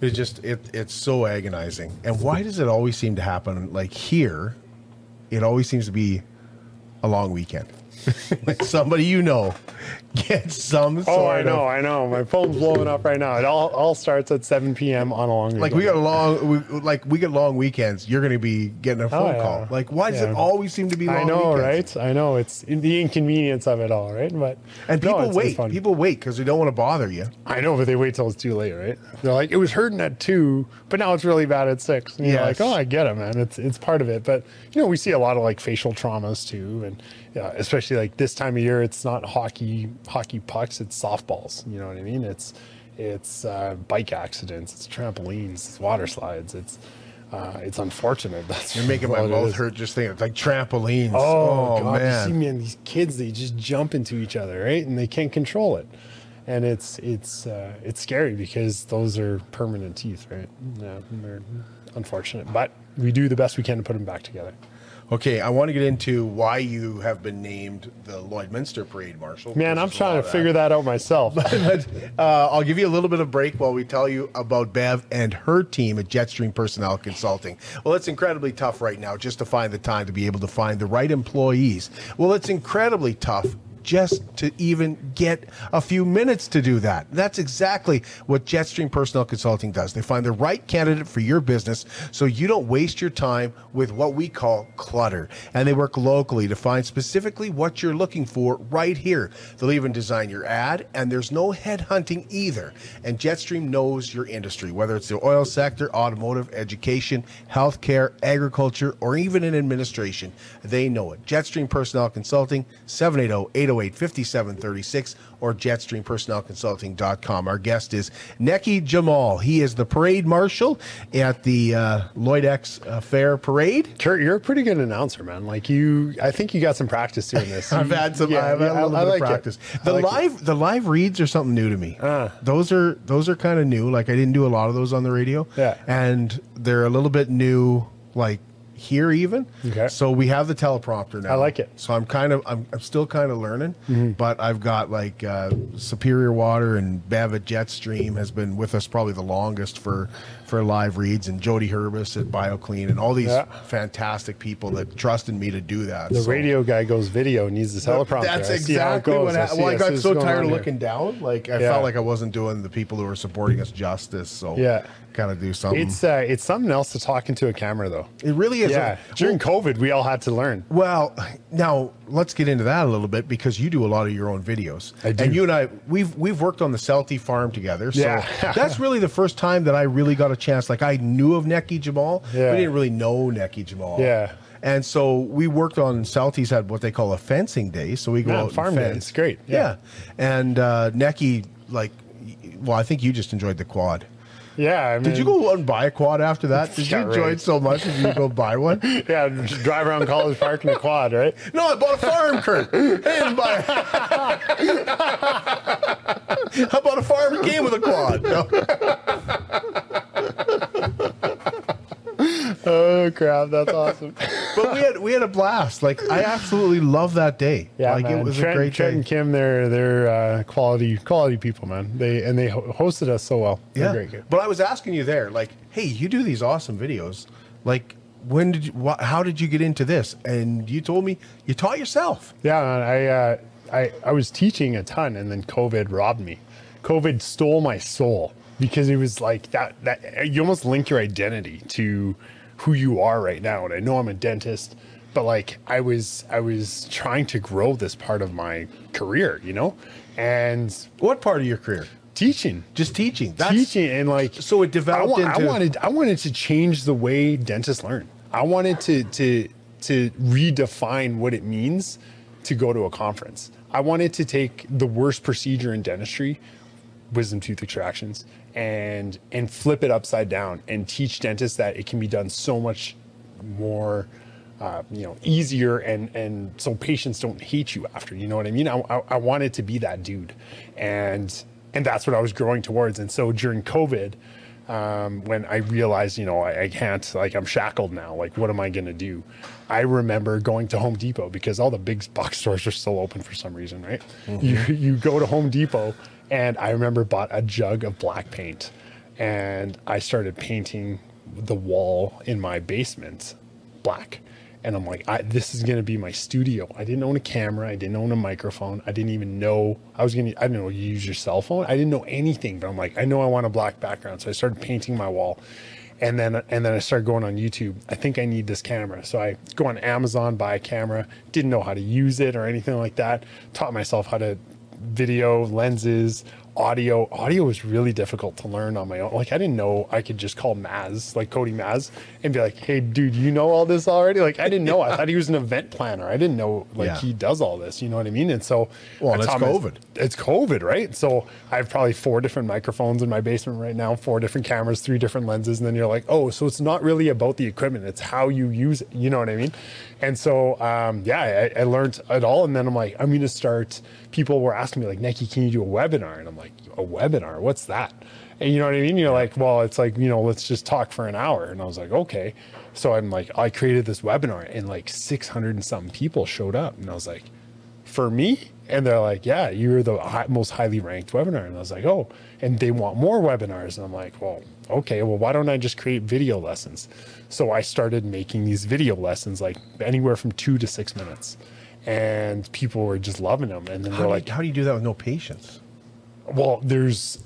It's just it it's so agonizing. And why does it always seem to happen like here? It always seems to be a long weekend. like somebody you know gets some Oh, I of know, I know. My phone's blowing up right now. It all, all starts at 7 p.m. on a long like we got long we, like we get long weekends you're going to be getting a oh, phone Oh, yeah. call like why does it always seem to be long I know, weekends? right? I know. It's in the inconvenience of it all, right? But and people it's- it's wait fun. people wait because they don't want to bother you I know, but they wait till it's too late, right? They're like, it was hurting at two, but now it's really bad at six. And you're like, oh, I get it, man. It's it's part of it. But you know, we see a lot of like facial traumas too, and yeah, especially like this time of year, it's not hockey hockey pucks, it's softballs. You know what I mean? It's it's uh, bike accidents, it's trampolines, it's water slides. It's uh, it's unfortunate. That's you're making my mouth hurt just thinking it's like trampolines Oh, God, man you see, man, these kids they just jump into each other, right? And they can't control it, and it's it's uh, it's scary because those are permanent teeth, right? Yeah, they're unfortunate, but we do the best we can to put them back together. Okay i want to get into why you have been named the lloydminster parade marshal Man, I'm trying to figure that out myself. but uh, I'll give you a little bit of break while we tell you about Bev and her team at Jetstream Personnel Consulting. Well, it's incredibly tough right now just to find the time to be able to find the right employees. Well, it's incredibly tough just to even get a few minutes to do that. That's exactly what Jetstream Personnel Consulting does. They find the right candidate for your business so you don't waste your time with what we call clutter. And they work locally to find specifically what you're looking for right here. They'll even design your ad, and there's no headhunting either. And Jetstream knows your industry, whether it's the oil sector, automotive, education, healthcare, agriculture, or even in administration. They know it. Jetstream Personnel Consulting, 780 808 5736 or jetstreampersonnelconsulting.com. Our guest is Nekky Jamal. He is the parade marshal at the uh, Lloyd Ex uh, Fair Parade. Kurt, you're a pretty good announcer, man. Like you, I think you got some practice doing this. I've had some. yeah, I've had yeah, a little I- I bit like of practice. I The like it. live, the live reads are something new to me. Ah. those are those are kind of new. Like I didn't do a lot of those on the radio. Yeah. and they're a little bit new. Like here even. Okay. So we have the teleprompter now. I like it. Mm-hmm. So I'm kind of I'm, I'm still kind of learning, but I've got like uh, Superior Water and at Jetstream has been with us probably the longest for for live reads, and Jody Herbis at BioClean, and all these Yeah. fantastic people that trusted me to do that. The So- radio guy goes video, needs the teleprompter. that's I see how it exactly what I happened. Well, I got so tired of here. looking down. Like I Yeah. felt like I wasn't doing the people who were supporting us justice. So Yeah. Kind of do something. It's uh, it's something else to talk into a camera, though. it really is. Yeah, during COVID, we all had to learn. Well, now let's get into that a little bit because you do a lot of your own videos. I do. And you and I, we've we've worked on the Celti farm together. So Yeah. that's really the first time that I really got a chance. Like I knew of Nekky Jamal, Yeah. but I didn't really know Nekky Jamal. Yeah. And so we worked on Celti's had what they call a fencing day. So we go Yeah, out farm and day. fence. It's great. Yeah. Yeah. And uh, Nekky, like, well, I think you just enjoyed the quad. Yeah, I mean, Did you go and buy a quad after that? Did you enjoy right. it so much? Did you go buy one? Yeah, just drive around College Park in a quad, right? No, I bought a farm, Kurt. I didn't buy. I bought a farm came with a quad. No. Oh crap, that's awesome. But we had we had a blast. Like I absolutely love that day. Yeah, like man. it was Trent, a great Trent day. and Kim, they're they're uh, quality quality people, man. They and they hosted us so well. They're yeah. But I was asking you there, like, hey, you do these awesome videos. Like, when did you? Wh- how did you get into this? And you told me you taught yourself. Yeah, man, I, uh, I I was teaching a ton, and then COVID robbed me. COVID stole my soul because it was like that. That you almost link your identity to who you are right now. And I know I'm a dentist, but like I was I was trying to grow this part of my career, you know? And What part of your career? teaching. Just teaching. teaching and like so it developed I, wa- I wanted I wanted to change the way dentists learn. I wanted to to to redefine what it means to go to a conference. I wanted to take the worst procedure in dentistry, wisdom tooth extractions, and and flip it upside down and teach dentists that it can be done so much more uh, you know easier and and so patients don't hate you after you know what i mean? I, I, I wanted to be that dude. And and that's what i was growing towards. And so during covid um, when i realized you know I, I can't like i'm shackled now like what am i going to do? I remember going to home depot because all the big box stores are still open for some reason right? You, you go to home depot and i remember bought a jug of black paint and i started painting the wall in my basement black. And I'm like, this is going to be my studio. I didn't own a camera. I didn't own a microphone. I didn't even know I was going to, I didn't know you use your cell phone. I didn't know anything, but I'm like, I know I want a black background. So I started painting my wall. And then, and then I started going on YouTube. I think I need this camera. So I go on Amazon, buy a camera, didn't know how to use it or anything like that. Taught myself how to video, lenses, audio. Audio was really difficult to learn on my own. Like I didn't know I could just call Maz, like Cody Maz, and be like, "Hey, dude, you know all this already?" Like I didn't know. I thought he was an event planner. I didn't know like Yeah. he does all this. You know what I mean? And so, Well, it's COVID. it's COVID, right? So I have probably four different microphones in my basement right now, four different cameras, three different lenses, and then you're like, oh, so it's not really about the equipment; it's how you use it. You know what I mean? And so, um, yeah, I, I learned it all, and then I'm like, I'm going to start. People were asking me like, Nekky, can you do a webinar? And I'm like, a webinar? What's that? And you know what I mean? You're like, well, it's like, you know, let's just talk for an hour. And I was like, okay. So I'm like, I created this webinar, and like 600 and something people showed up, and I was like, for me? And they're like, yeah, you're the most highly ranked webinar. And I was like, oh, and they want more webinars. And I'm like, well, okay, well, why don't I just create video lessons? So I started making these video lessons, like anywhere from two to six minutes. And people were just loving them. And then How they're like, you, how do you do that with no patience? well, there's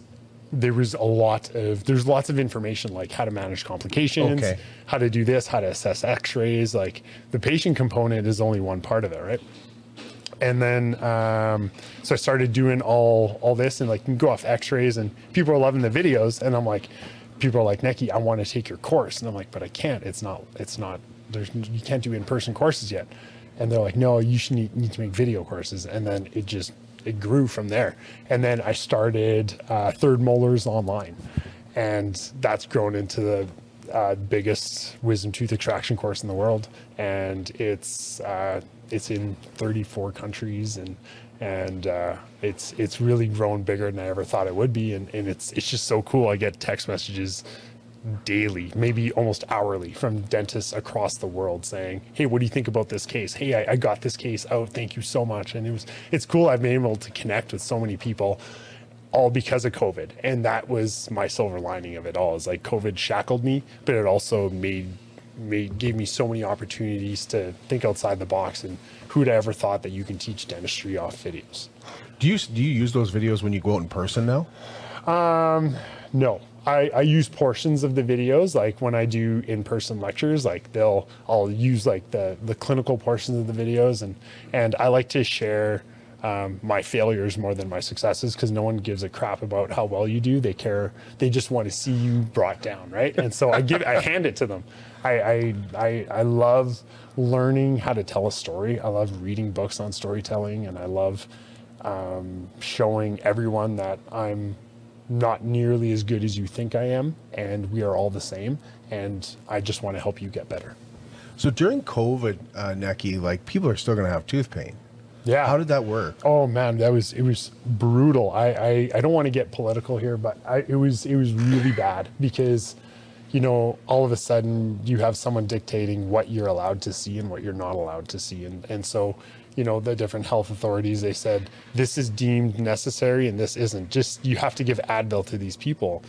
there was a lot of there's lots of information like how to manage complications, Okay. how to do this, how to assess X-rays. Like the patient component is only one part of it, right? And then um, so I started doing all all this and like you go off X-rays and people are loving the videos and I'm like, people are like, Nekky, I want to take your course and I'm like, but I can't. It's not. It's not. There's you can't do in-person courses yet. And they're like, no, you should need, need to make video courses. And then it just it grew from there. And then I started uh, Third Molars online, and that's grown into the uh, biggest wisdom tooth extraction course in the world. And it's uh, it's in 34 countries, and and uh, it's it's really grown bigger than I ever thought it would be. And, and it's it's just so cool. I get text messages daily, maybe almost hourly, from dentists across the world saying, "Hey, what do you think about this case? Hey, I, I got this case out. Thank you so much." And it was it's cool. I've been able to connect with so many people, all because of COVID, and that was my silver lining of it all. Is like COVID shackled me, but it also made made gave me so many opportunities to think outside the box. And who'd ever thought that you can teach dentistry off videos? Do you do you use those videos when you go out in person now? Um, No, I, I use portions of the videos. Like when I do in-person lectures, like they'll I'll use like the the clinical portions of the videos, and and I like to share um, my failures more than my successes because no one gives a crap about how well you do. They care. They just want to see you brought down, right? And so I give I hand it to them. I I I, I love learning how to tell a story. I love reading books on storytelling, and I love um, showing everyone that I'm not nearly as good as you think I am, and we are all the same. And I just want to help you get better. So during COVID, uh, Nekky, like people are still going to have tooth pain. Yeah. How did that work? Oh man, that was it was brutal. I I, I don't want to get political here, but I, it was it was really bad because, you know, all of a sudden you have someone dictating what you're allowed to see and what you're not allowed to see, and and so, you know, the different health authorities they said this is deemed necessary and this isn't. Just you have to give Advil to these people,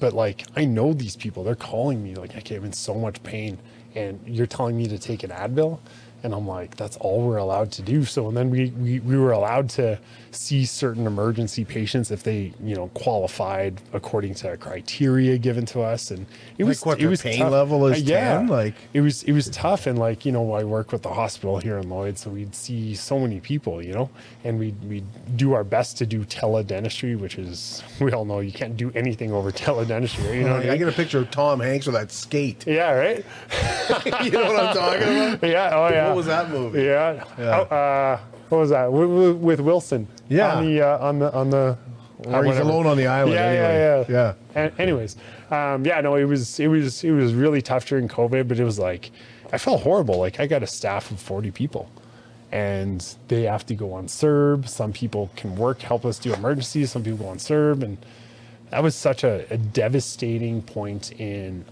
but like I know these people, they're calling me like, okay, I'm in so much pain, and you're telling me to take an Advil And I'm like, that's all we're allowed to do. So, and then we, we, we were allowed to see certain emergency patients if they, you know, qualified according to criteria given to us. And it Like was, it was pain tough. level is Uh, yeah. 10? Like- it was, it was tough. And like, you know, I work with the hospital here in Lloyd. So we'd see so many people, you know, and we we do our best to do teledentistry, which is, we all know you can't do anything over teledentistry. Right? You know, I I get a picture of Tom Hanks with that skate. yeah, right. you know what I'm talking about? Yeah. Oh, yeah. What was that movie? Yeah. Yeah. Oh, uh, what was that? With, Wilson. Yeah. On the uh, on the on the. Or he's alone on the island. Yeah, anyway. yeah, yeah. A- anyways, um, yeah, no, it was it was it was really tough during COVID, but it was like I felt horrible. Like I got a staff of forty people, and they have to go on CERB. Some people can work, help us do emergencies. Some people go on CERB, and that was such a, a devastating point in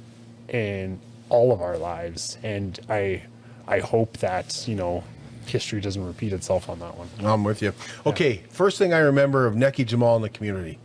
in all of our lives. And I I hope that you know history doesn't repeat itself on that one. I'm with you. Okay, first thing I remember of Nekky Jamal in the community.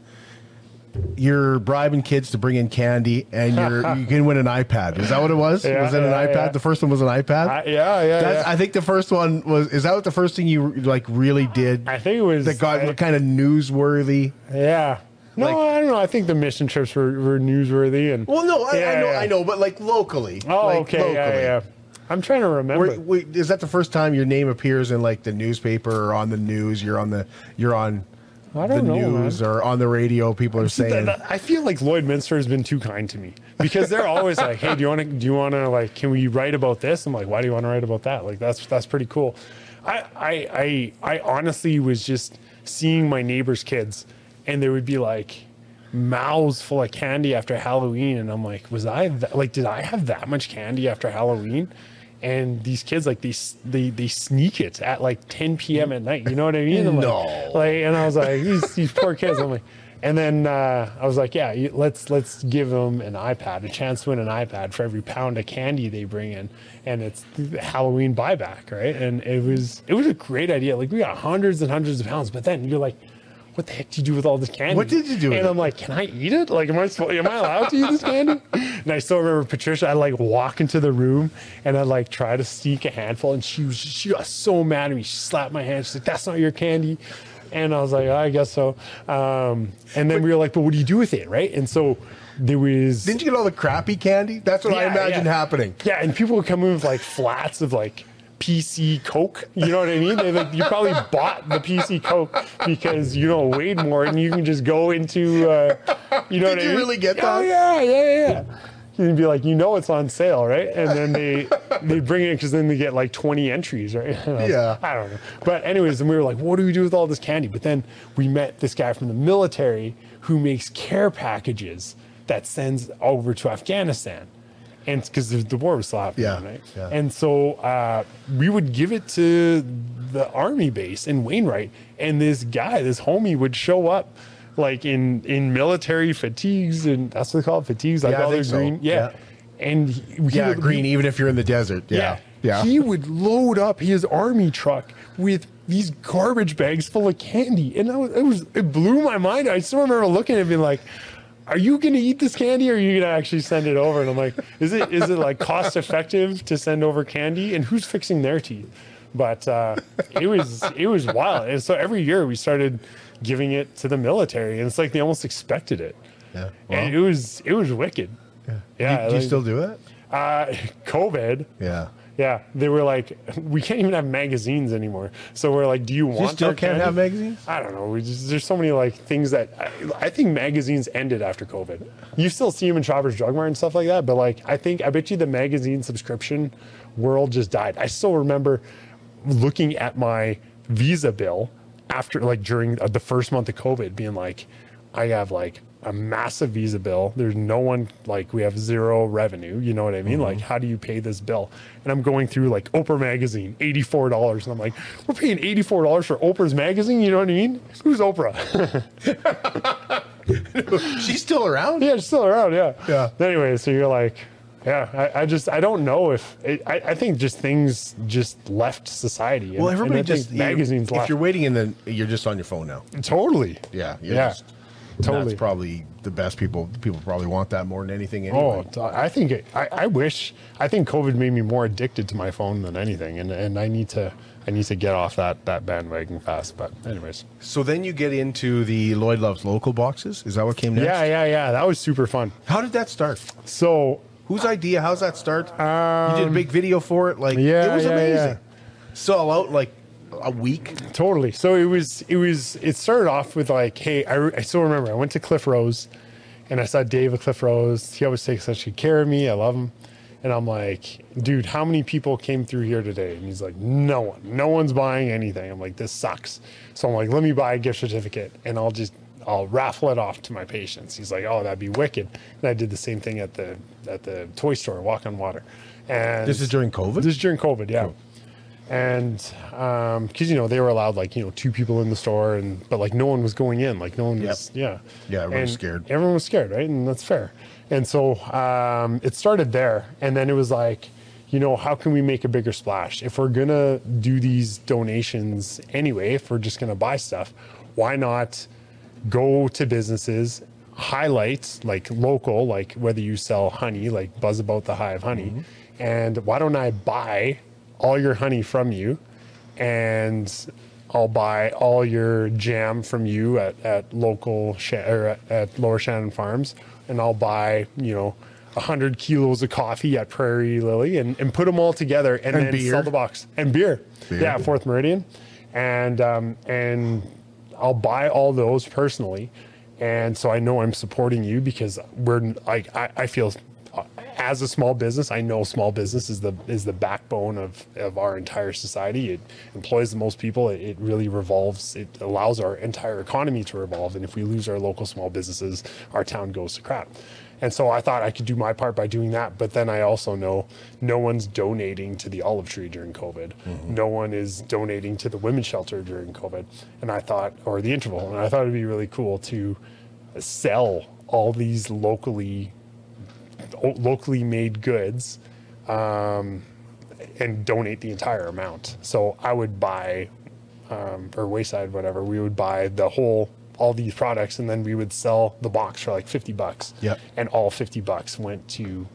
You're bribing kids to bring in candy, and you're you can win an iPad. Is that what it was? Yeah, was it an yeah, iPad? yeah. The first one was an iPad. I, yeah, yeah, That's, yeah. I think the first one was. Is that what the first thing you like really did I think it was that got I- kind of newsworthy? Yeah. No, Like- I don't know. I think the mission trips were, were newsworthy and. Well, no, I, I Yeah, know, yeah. I know, but like locally. Oh, like, okay. Yeah, yeah, yeah. I'm trying to remember. Were- were- is that the first time your name appears in like the newspaper or on the news? You're on the you're on I the don't know, news or on the radio. People are saying, I feel like Lloydminster has been too kind to me because they're always like, "Hey, do you want to? Do you want to like? Can we write about this?" I'm like, "Why do you want to write about that?" Like that's that's pretty cool. I I I, I honestly was just seeing my neighbors' kids, and they would be like mouths full of candy after Halloween, and I'm like, was I like, did I have that much candy after Halloween? And these kids like they s- they they sneak it at like 10 p.m. at night. You know what I mean? Like- No. Like, and I was like, these these poor kids. I'm like, and then uh, I was like, yeah, let's let's give them an iPad, a chance to win an iPad for every pound of candy they bring in, and it's the Halloween buyback, right? And it was it was a great idea. Like we got hundreds and hundreds of pounds, but then you're like. What the heck do you do with all this candy? What did you do And it? I'm like, can I eat it? Like, am I am I allowed to eat this candy? And I still remember Patricia. I like walk into the room and I like try to sneak a handful, and she was she got so mad at me. She slapped my hand. She's like, "That's not your candy." And I was like, I guess so. Um, and then we were like, but what do you do with it, right? And so there was. "Didn't you get all the crappy candy?" That's what I Yeah, imagine yeah. happening. Yeah, and people would come in with like flats of like PC Coke. You know what I mean? They like you probably bought the PC Coke because you know weighed more, and you can just go into. Uh, you know Did what I you mean? really get that? Oh yeah, yeah, yeah. You'd be like, you know, it's on sale, right? And then they they bring it because then they get like 20 entries, right? I Yeah. I don't know. But anyways, and we were like, what do we do with all this candy? But then we met this guy from the military who makes care packages that sends over to Afghanistan. And because the, war was still happening, Yeah, right? yeah. And so uh, we would give it to the army base in Wainwright, and this guy, this homie, would show up like in in military fatigues, and that's what they call it, fatigues. Like Yeah, I all their think so. green, yeah. And he, he Yeah, would- green. Even if you're in the desert. Yeah, yeah. He would load up his army truck with these garbage bags full of candy, and I was, it was it blew my mind. I still remember looking at it and being like. Are you gonna eat this candy, or are you gonna actually send it over? And I'm like, is it is it like cost effective to send over candy? And who's fixing their teeth? But uh, it was it was wild. And so every year we started giving it to the military, and it's like they almost expected it. yeah. and it was it was wicked. Yeah, do you like- still do it? uh, COVID. Yeah. Yeah, they were like, we can't even have magazines anymore. So we're like, do you want? You still can't candy? have magazines. I don't know. We just, there's so many like things that I, I think magazines ended after COVID. You still see them in Shoppers Drug Mart and stuff like that, but like I think I bet you the magazine subscription world just died. I still remember looking at my Visa bill after like during uh, the first month of COVID, being like, I have like a massive Visa bill. There's no one like we have zero revenue. You know what I mean? Mm-hmm. Like, how do you pay this bill? And I'm going through like Oprah magazine, eighty four dollars, and I'm like, we're paying eighty four dollars for Oprah's magazine. You know what I mean? Who's Oprah? She's still around. yeah, she's still around. Yeah. Yeah. Anyway, so you're like, yeah, I, I just I don't know if it, I, I think just things just left society. And, Well, everybody and just magazines If left. you're waiting in the, you're just on your phone now. totally. Yeah. Yeah. Just, Totally. That's probably the best people. People probably want that more than anything. Oh, Anyway. t- I think it, I, I wish I think COVID made me more addicted to my phone than anything, and, and I need to I need to get off that that bandwagon fast. But anyways, So then you get into the Lloyd Loves Local boxes. Is that what came next? yeah, yeah, yeah, that was super fun. How did that start? So Whose idea? How's that start? you did a big video for it. Like Um, yeah, it was yeah, amazing. yeah. Sold out like a week. Totally. So it was, it was, it started off with like, hey, I, I still remember I went to Cliff Rose and I saw Dave at Cliff Rose. He always takes such good care of me. I love him. And I'm like, dude, how many people came through here today? And he's like, no one, no one's buying anything. I'm like, this sucks. So I'm like, let me buy a gift certificate and I'll just, I'll raffle it off to my patients. He's like, oh, that'd be wicked. And I did the same thing at the, at the toy store, Walk on Water. And This is during COVID? This is during COVID. Yeah and because you know they were allowed like you know two people in the store and but like no one was going in. Like no one was yeah. Yeah, everyone was scared. everyone was scared right? And that's fair. And so um, it started there. And then it was like you know how can we make a bigger splash? If we're gonna do these donations anyway if we're just gonna buy stuff why not go to businesses highlight like local like whether you sell honey like buzz about the hive honey and why don't i buy all your honey from you and i'll buy all your jam from you at, at local Sha- or at, at lower shannon farms and i'll buy you know 100 kilos of coffee at prairie lily and, and put them all together and, And then beer. sell the box and beer, Beer. yeah fourth meridian and um, and I'll buy all those personally, and so I know I'm supporting you because we're like I, I feel Uh, as a small business, I know small business is the is the backbone of of our entire society. It employs the most people. It, it really revolves. It allows our entire economy to revolve. And if we lose our local small businesses, our town goes to crap. And so I thought I could do my part by doing that. But then I also know no one's donating to the olive tree during COVID. Mm-hmm. No one is donating to the women's shelter during COVID. And I thought, or the interval, and I thought it'd be really cool to sell all these locally locally made goods um, and donate the entire amount. So I would buy, um, or Wayside, whatever, we would buy the whole, all these products, and then we would sell the box for like 50 bucks. Yep. And all 50 bucks went to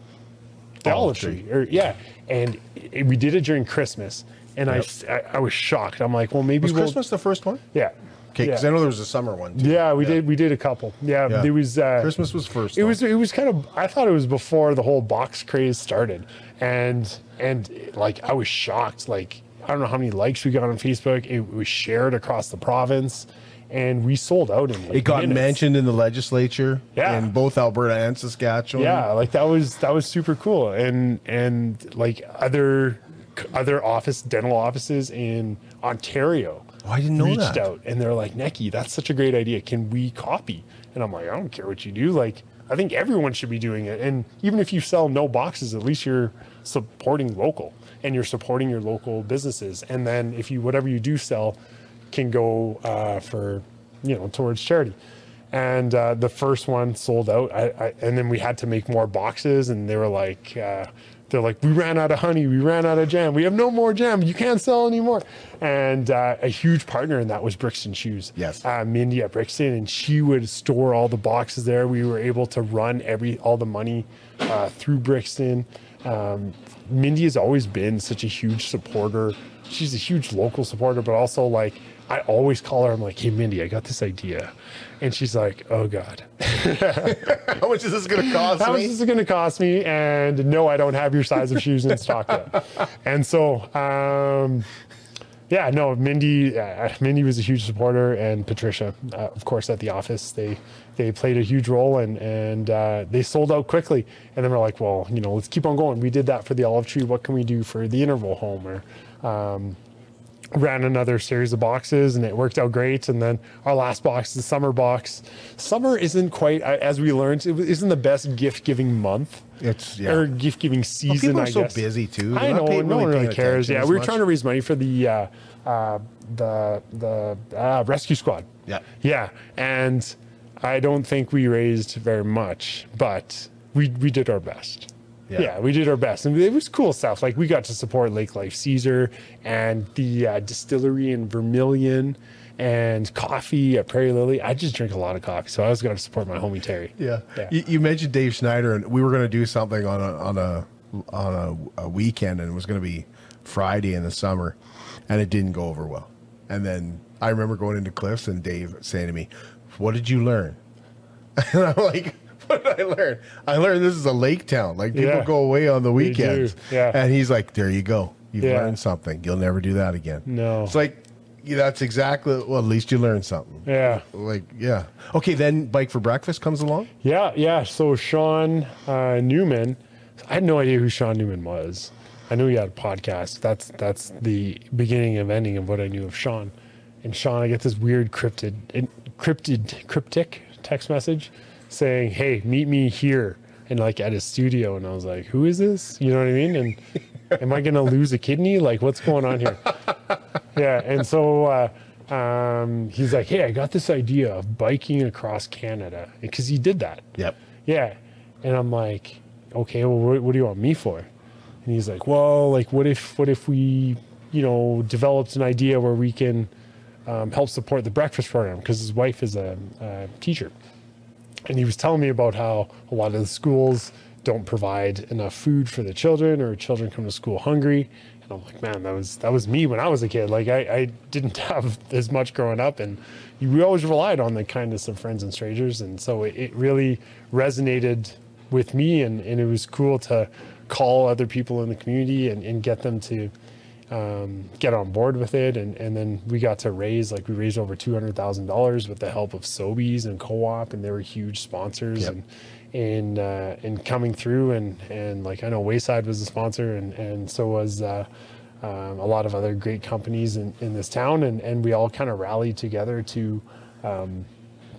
the Olive tree. tree. Or, yeah. And it, we did it during Christmas. And I Yep. s I I, was shocked. I'm like, well, maybe Was we'll. Christmas the first one? Yeah. Okay, because yeah. I know there was a summer one. Too. Yeah, we did. We did a couple. Yeah, Yeah. there was. Uh, Christmas was first. it though. was it was kind of I thought it was before the whole box craze started, and and like I was shocked. Like I don't know how many likes we got on Facebook. It was shared across the province, and we sold out in like It got minutes. mentioned in the legislature Yeah. in both Alberta and Saskatchewan. Yeah, like that was that was super cool, and and like other other office dental offices in Ontario. Oh, I didn't know reached that. out and they're like, Nekky, that's such a great idea. Can we copy? And I'm like, I don't care what you do. Like, I think everyone should be doing it. And even if you sell no boxes, at least you're supporting local and you're supporting your local businesses. And then if you whatever you do sell can go uh, for you know towards charity. And uh, the first one sold out. I, I, and then we had to make more boxes, and they were like. Uh, they're like, we ran out of honey, we ran out of jam, we have no more jam, you can't sell anymore. And uh, a huge partner in that was Brixton Shoes. Yes. uh, Mindy at Brixton, and she would store all the boxes there. We were able to run every all the money uh, through Brixton. Um, Mindy has always been such a huge supporter. She's a huge local supporter, but also like I always call her. I'm like, hey Mindy, I got this idea, and she's like, oh god. How much is this going to cost How much me? is it going to cost me? And no, I don't have your size of shoes in stock yet. And so, um, yeah, no, Mindy, uh, Mindy was a huge supporter, and Patricia, uh, of course, at the office, they they played a huge role, and and uh, they sold out quickly. And then we're like, well, you know, let's keep on going. We did that for the olive tree. What can we do for the interval home? Or um, ran another series of boxes and it worked out great. And then our last box, the summer box. Summer isn't quite, as we learned, it isn't the best gift giving month It's yeah. or gift giving season. people are I so guess. busy, too. I They're not know, paying- no one really really cares. Yeah, we were much. trying to raise money for the uh, uh, the the uh, rescue squad. Yeah. yeah, and I don't think we raised very much, but we we did our best. Yeah. Yeah. we did our best, and it was cool stuff. Like we got to support Lake Life Caesar and the uh, distillery in Vermilion, and coffee at Prairie Lily. I just drink a lot of coffee, so I was going to support my homie Terry. Yeah. Yeah. You, you mentioned Dave Schneider, and we were going to do something on a on a on a, a weekend, and it was going to be Friday in the summer, and it didn't go over well. And then I remember going into Cliffs and Dave saying to me, "What did you learn?" And I'm like. What did I learn? I learned this is a lake town. Like people Yeah. go away on the weekends. yeah. And he's like, "There you go. You've Yeah. learned something. You'll never do that again." No. It's like, yeah, that's exactly. Well, at least you learned something. Yeah. Like, yeah. Okay, then Bike for Breakfast comes along. Yeah, yeah. So Sean uh, Newman, I had no idea who Sean Newman was. I knew he had a podcast. That's that's the beginning of ending of what I knew of Sean. And Sean, I get this weird cryptid, cryptid, cryptic text message saying, "Hey, meet me here." And like at his studio, and I was like, "Who is this?" You know what I mean? And am I gonna lose a kidney? Like, what's going on here? yeah. And so uh, um, he's like, "Hey, I got this idea of biking across Canada," because he did that. Yep. Yeah. And I'm like, okay, well, what, what do you want me for? And he's like, well, like, what if, what if we, you know, developed an idea where we can um, help support the breakfast program because his wife is a, a teacher. And he was telling me about how a lot of the schools don't provide enough food for the children or children come to school hungry. And I'm like, man, that was that was me when I was a kid. Like I, I didn't have as much growing up and we always relied on the kindness of friends and strangers. And so it, it really resonated with me and, and it was cool to call other people in the community and, and get them to um, get on board with it. And, and then we got to raise, like we raised over $200,000 with the help of Sobeys and Co-op and they were huge sponsors Yep. and, and, uh, and coming through and, and like, I know Wayside was a sponsor and, and so was, uh, um, a lot of other great companies in, in this town. And, and we all kind of rallied together to, um,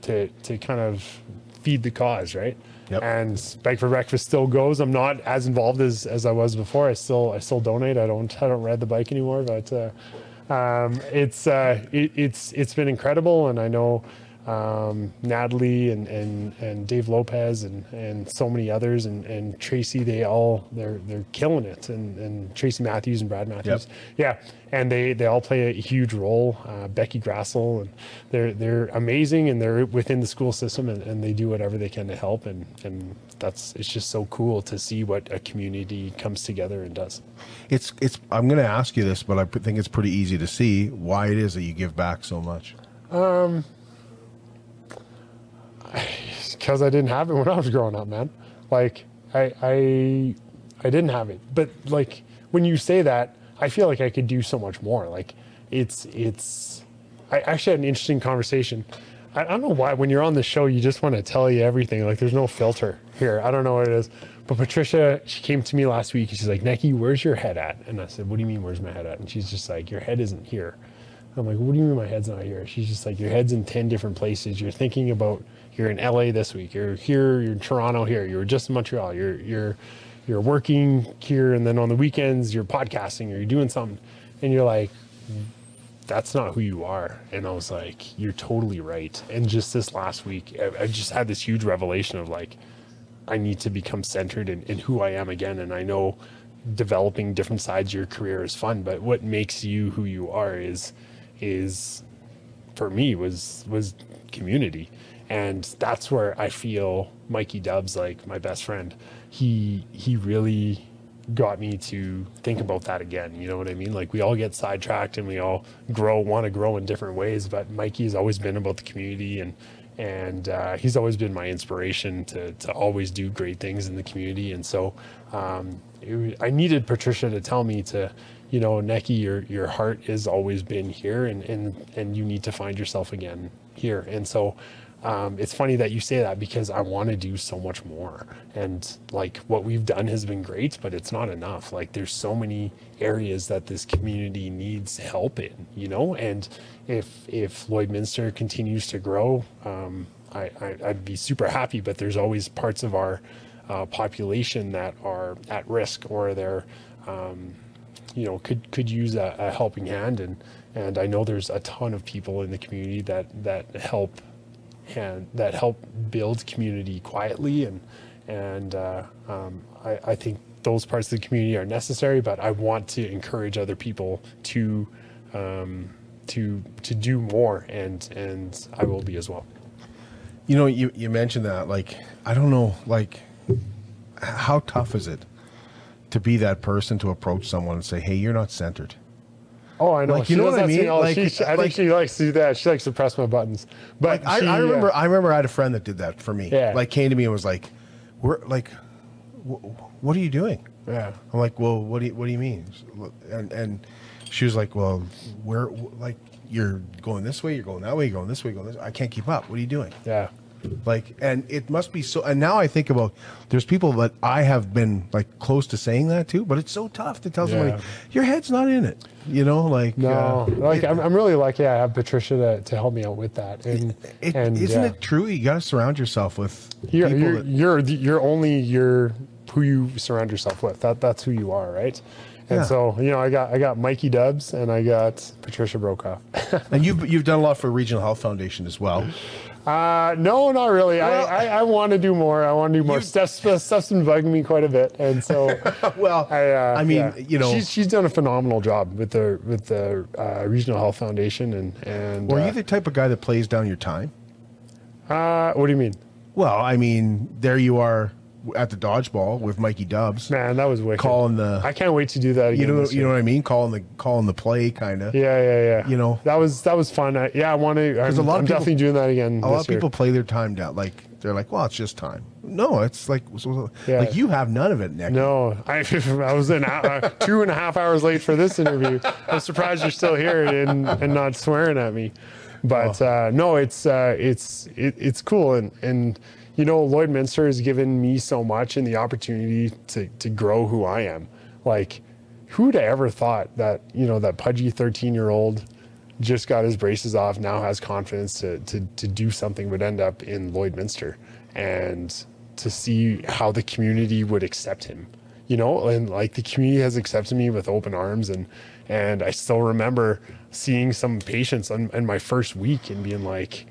to, to kind of feed the cause. Right. Yep. And Bike for Breakfast still goes. I'm not as involved as, as I was before. I still I still donate. I don't I don't ride the bike anymore, but uh, um, it's uh, it, it's it's been incredible, and I know um, Natalie and, and, and Dave Lopez and, and so many others and, and Tracy they all they're they're killing it. And, and Tracy Matthews and Brad Matthews. Yeah. And they they all play a huge role. Uh, Becky Grassel and they're they're amazing and they're within the school system and, and they do whatever they can to help. And and that's it's just so cool to see what a community comes together and does. It's it's. I'm going to ask you this, but I think it's pretty easy to see why it is that you give back so much. Because I didn't have it when I was growing up, man. Like I I I didn't have it. But like when you say that, I feel like I could do so much more. Like it's it's I actually had an interesting conversation. I, I don't know why when you're on the show you just want to tell you everything. Like there's no filter here. I don't know what it is. But Patricia, she came to me last week she's like, Nekky, where's your head at? And I said, What do you mean where's my head at? And she's just like, Your head isn't here. I'm like, what do you mean my head's not here? She's just like, your head's in 10 different places. You're thinking about, you're in LA this week, you're here, you're in Toronto here, you're just in Montreal, you're, you're, you're working here. And then on the weekends, you're podcasting or you're doing something. And you're like, that's not who you are. And I was like, you're totally right. And just this last week, I, I just had this huge revelation of like, I need to become centered in, in who I am again. And I know developing different sides of your career is fun, but what makes you who you are is is for me was was community. And that's where I feel Mikey Dubs like my best friend. He he really got me to think about that again. You know what I mean? Like we all get sidetracked and we all grow, want to grow in different ways. But Mikey's always been about the community and and uh, he's always been my inspiration to to always do great things in the community. And so um, it, I needed Patricia to tell me to, you know, Nekky, your your heart has always been here, and and and you need to find yourself again here. And so um, it's funny that you say that because I want to do so much more. And like what we've done has been great, but it's not enough. Like there's so many areas that this community needs help in, you know. And if if Lloydminster continues to grow, um, I, I I'd be super happy. But there's always parts of our uh, population that are at risk or they're um, you know could could use a, a helping hand and and I know there's a ton of people in the community that that help and that help build community quietly and and uh, um, I, I think those parts of the community are necessary but I want to encourage other people to um, to to do more, and and I will be as well. You know, you you mentioned that. Like, I don't know, like, how tough is it to be that person to approach someone and say, "Hey, you're not centered." Oh, I know. Like, you know what I mean? me all- Like- she- I like- think she likes to do that. She likes to press my buttons. But Like, I, she, I remember, uh, I remember, I had a friend that did that for me. Yeah. Like, came to me and was like, "We're like, wh- what are you doing?" yeah. I'm like, "Well, what do you, what do you mean?" And and she was like, "Well, where, like, you're going this way, you're going that way, you're going this way, you're going this. I can't keep up. What are you doing?" Yeah. Like, and it must be so. And now I think about there's people that I have been like close to saying that to, but it's so tough to tell somebody your head's not in it. You know, like No, uh, like it- I'm, I'm really lucky. I have Patricia to, to help me out with that. And it, and isn't yeah. it true? You got to surround yourself with You're people you're, that you're you're only you're who you surround yourself with. That that's who you are, right? And Yeah. so you know, I got I got Mikey Dubs and I got Patricia Brokoff. And you've you've done a lot for Regional Health Foundation as well. Uh, no, not really. Well- I, I, I want to do more. I want to do more. You- Steph's, Steph's been bugging me quite a bit, and so Well, I, uh, I mean, yeah. you know, she's she's done a phenomenal job with the with the uh, Regional Health Foundation, and and were uh, you the type of guy that plays down your time? uh, what do you mean? Well, I mean, there you are at the dodgeball with Mikey Dubs, Man, that was wicked. calling the. I can't wait to do that again. you know, you know what I mean? Calling the calling the play, kind of. Yeah, yeah, yeah. You know. that was that was fun. I, yeah, I want to. I'm, a lot of I'm people- definitely doing that again. A lot of people play their time down. Like they're like, well, it's just time. No, it's like so- Yeah. like you have none of it, Nick. No, I, I was an hour, two and a half hours late for this interview. I'm surprised you're still here and, and not swearing at me. But Oh. uh, no, it's uh, it's it, it's cool and and you know Lloydminster has given me so much and the opportunity to to grow who I am. Like, who'd ever thought that you know that pudgy 13 year old just got his braces off, now has confidence to to to do something, would end up in Lloydminster, and to see how the community would accept him, you know, and like the community has accepted me with open arms, and and I still remember seeing some patients on, in my first week and being like.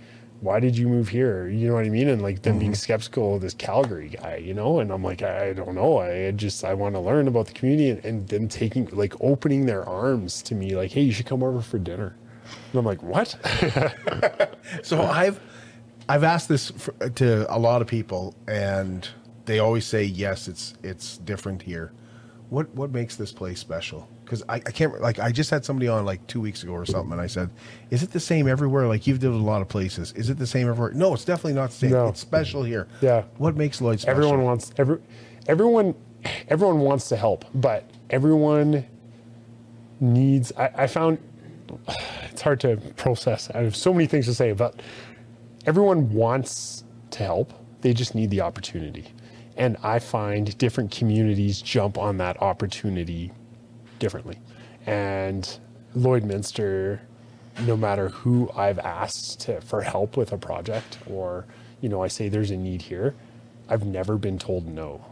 Why did you move here? You know what I mean? And like them being mm-hmm. skeptical of this Calgary guy, you know? And I'm like, I, I don't know. I just, I want to learn about the community and, and them taking, like, opening their arms to me, like, hey, you should come over for dinner. And I'm like, what? So I've I've asked this for, to a lot of people, and they always say yes. It's it's different here. What what makes this place special? Because I, I can't like I just had somebody on like two weeks ago or something, and I said, "Is it the same everywhere? Like you've did a lot of places. Is it the same everywhere? No, it's definitely not the same. No. It's special here. Yeah. What makes Lloyd special? everyone wants every everyone everyone wants to help but everyone needs I, I found it's hard to process i have so many things to say but everyone wants to help they just need the opportunity and i find different communities jump on that opportunity differently. And lloydminster no matter who i've asked to, for help with a project or you know i say there's a need here i've never been told no.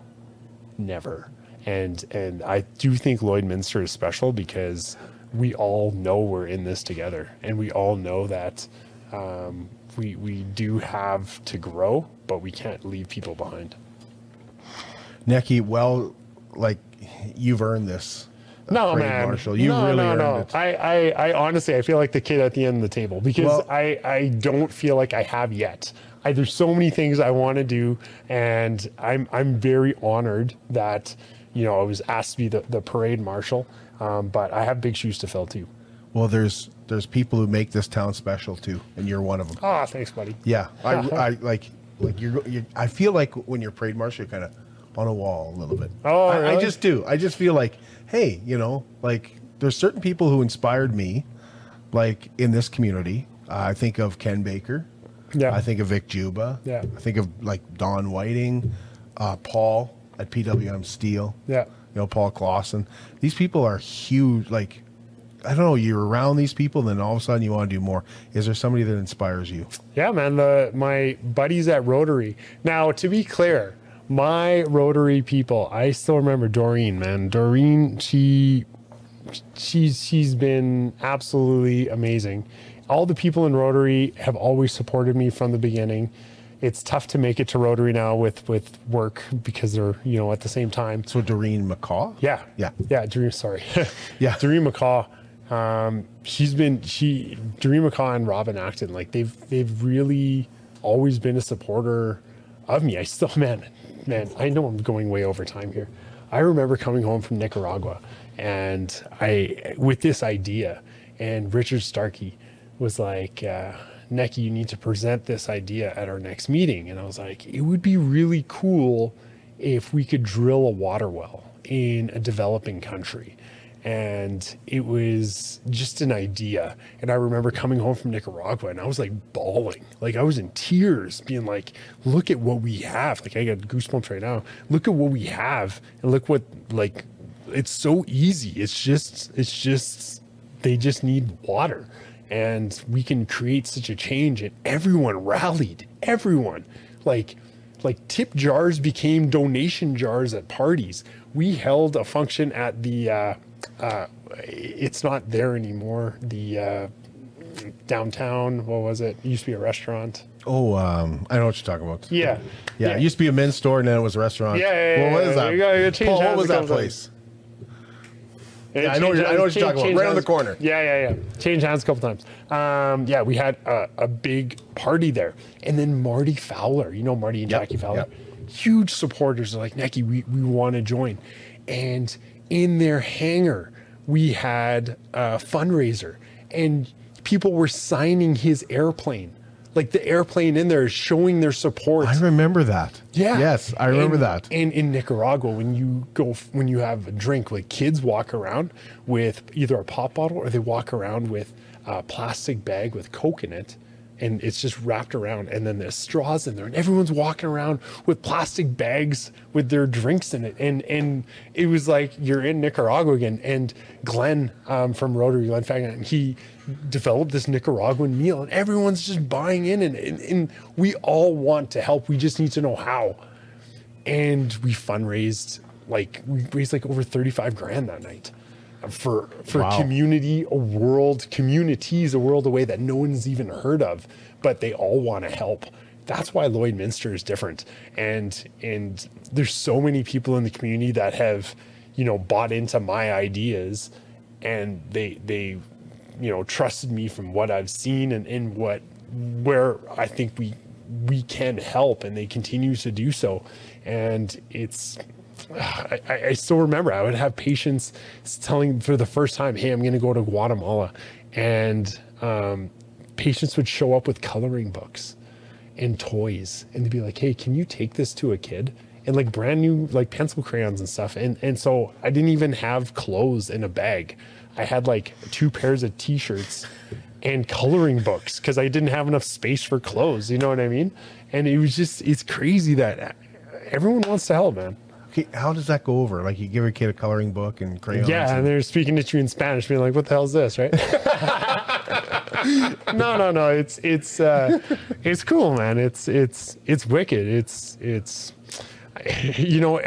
Never. And and i do think lloydminster is special because we all know we're in this together. And we all know that um, we we do have to grow but we can't leave people behind. Nekky, well, like you've earned this. No man Marshall. You no, really no, no. it. I, I i honestly i feel like the kid at the end of the table because Well- i i don't feel like i have yet I, there's so many things i want to do and i'm i'm very honored that you know i was asked to be the, the parade marshal um, but i have big shoes to fill too Well, there's there's people who make this town special too, and you're one of them. Ah, thanks, buddy. Yeah, I, I like like you're, you I feel like when you're parade marshal, you're kind of on a wall a little bit. Oh, I, I just do. I just feel like, hey, you know, like there's certain people who inspired me, like in this community. Uh, I think of Ken Baker. Yeah. I think of Vic Juba. Yeah. I think of like Don Whiting, uh, Paul at PWM Steel. Yeah. You know, Paul Clausen. These people are huge. Like, I don't know. You're around these people, and then all of a sudden you want to do more. Is there somebody that inspires you? Yeah, man. The my buddies at Rotary. Now, to be clear, my Rotary people, I still remember Doreen. Man, Doreen, she she's she's been absolutely amazing. All the people in Rotary have always supported me from the beginning. It's tough to make it to Rotary now with with work because they're you know at the same time. So Doreen McCaw. Yeah, Yeah. yeah. Doreen, sorry, Yeah. Doreen McCaw. Um, she's been she Doreen McCaw and Robin Acton like they've they've really always been a supporter of me. I still man man I know I'm going way over time here. I remember coming home from Nicaragua and I with this idea and Richard Starkey was like. Uh, you need to present this idea at our next meeting. And I was like, it would be really cool if we could drill a water well in a developing country. And it was just an idea. And I remember coming home from Nicaragua and I was like bawling. Like I was in tears, being like, look at what we have. Like I got goosebumps right now. Look at what we have. And look what, like, it's so easy. It's just, it's just, they just need water and we can create such a change and everyone rallied everyone like like tip jars became donation jars at parties we held a function at the uh, uh, it's not there anymore the uh, downtown what was it? it used to be a restaurant Oh, um, I know what you're talking about. yeah Yeah, it used to be a men's store and then it was a restaurant. Yeah, yeah, yeah, Well, what yeah, is that? you gotta- you Paul, what was that place? Yeah, I know what I know what you're talking about. Right on the corner. Yeah, yeah, yeah. Changed hands a couple times. Um, yeah, we had a, a big party there, and then Marty Fowler, you know Marty and Yep, Jackie Fowler, yep. huge supporters. They're like, Nekky, we we want to join, and in their hangar we had a fundraiser, and people were signing his airplane. Like the airplane in there is showing their support. I remember that. Yeah. Yes, I remember And- that. And in Nicaragua, when you go, when you have a drink, like kids walk around with either a pop bottle or they walk around with a plastic bag with Coke in it. And it's just wrapped around, and then there's straws in there, and everyone's walking around with plastic bags with their drinks in it, and and it was like you're in Nicaragua again. And Glenn um, from Rotary, Glenn Fagan, he developed this Nicaraguan meal, and everyone's just buying in, and, and and we all want to help. We just need to know how and we fundraised like we raised like over 35 grand that night for for Wow. community a world communities a world away that no one's even heard of but they all want to help. That's why lloydminster is different. And and there's so many people in the community that have you know bought into my ideas and they they you know trusted me from what i've seen and in what where i think we we can help and they continue to do so. And it's I, I- still remember I would have patients telling for the first time, "Hey, I'm going to go to Guatemala," and um, patients would show up with coloring books and toys, and they'd be like, "Hey, can you take this to a kid?" And like brand new like pencil crayons and stuff, and and so I didn't even have clothes in a bag. I had like two pairs of T-shirts and coloring books because I didn't have enough space for clothes. You know what I mean? And it was just it's crazy that everyone wants to help, man. How does that go over? Like you give a kid a coloring book and crayons. Yeah, and and- they're speaking to you in Spanish, being like, "What the hell is this?" Right? no, no, no. It's it's uh, it's cool, man. It's it's it's wicked. It's it's you know,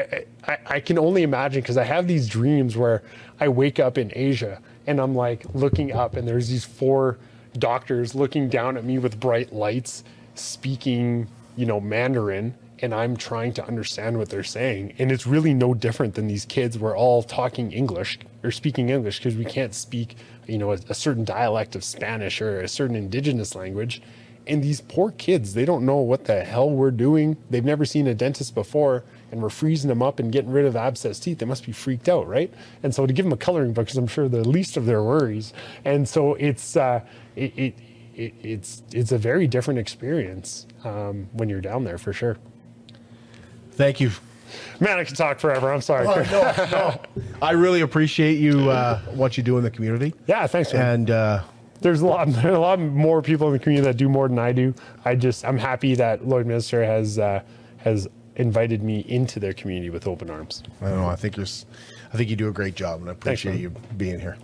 I, I can only imagine because I have these dreams where I wake up in Asia and I'm like looking up, and there's these four doctors looking down at me with bright lights, speaking, you know, Mandarin, and I'm trying to understand what they're saying. And it's really no different than these kids. We're all talking English or speaking English because we can't speak, you know, a, a certain dialect of Spanish or a certain indigenous language. And these poor kids, they don't know what the hell we're doing. They've never seen a dentist before, and we're freezing them up and getting rid of abscess teeth. They must be freaked out, right? And so to give them a coloring book is, I'm sure, the least of their worries. And so it's uh, it, it, it it's it's a very different experience um, when you're down there for sure. Thank you. Man, I can talk forever. I'm sorry. Oh, no, no. I really appreciate you uh, what you do in the community. Yeah, thanks. Man. And uh, there's a lot there are a lot more people in the community that do more than I do. I just I'm happy that Lloydminster has uh, has invited me into their community with open arms. I don't know. I think you're. I think you do a great job, and I appreciate man. you being here.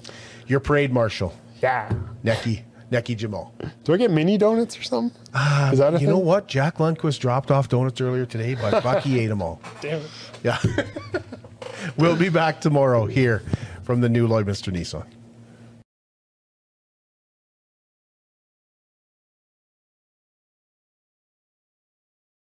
Your parade marshal, Yeah. Nekky Nekky Jamal. Do I get mini donuts or something? Uh, Is that a You thing? know what? Jack Lundquist dropped off donuts earlier today, but Bucky ate them all. Damn it. Yeah. we'll be back tomorrow here from the new Lloydminster Nissan.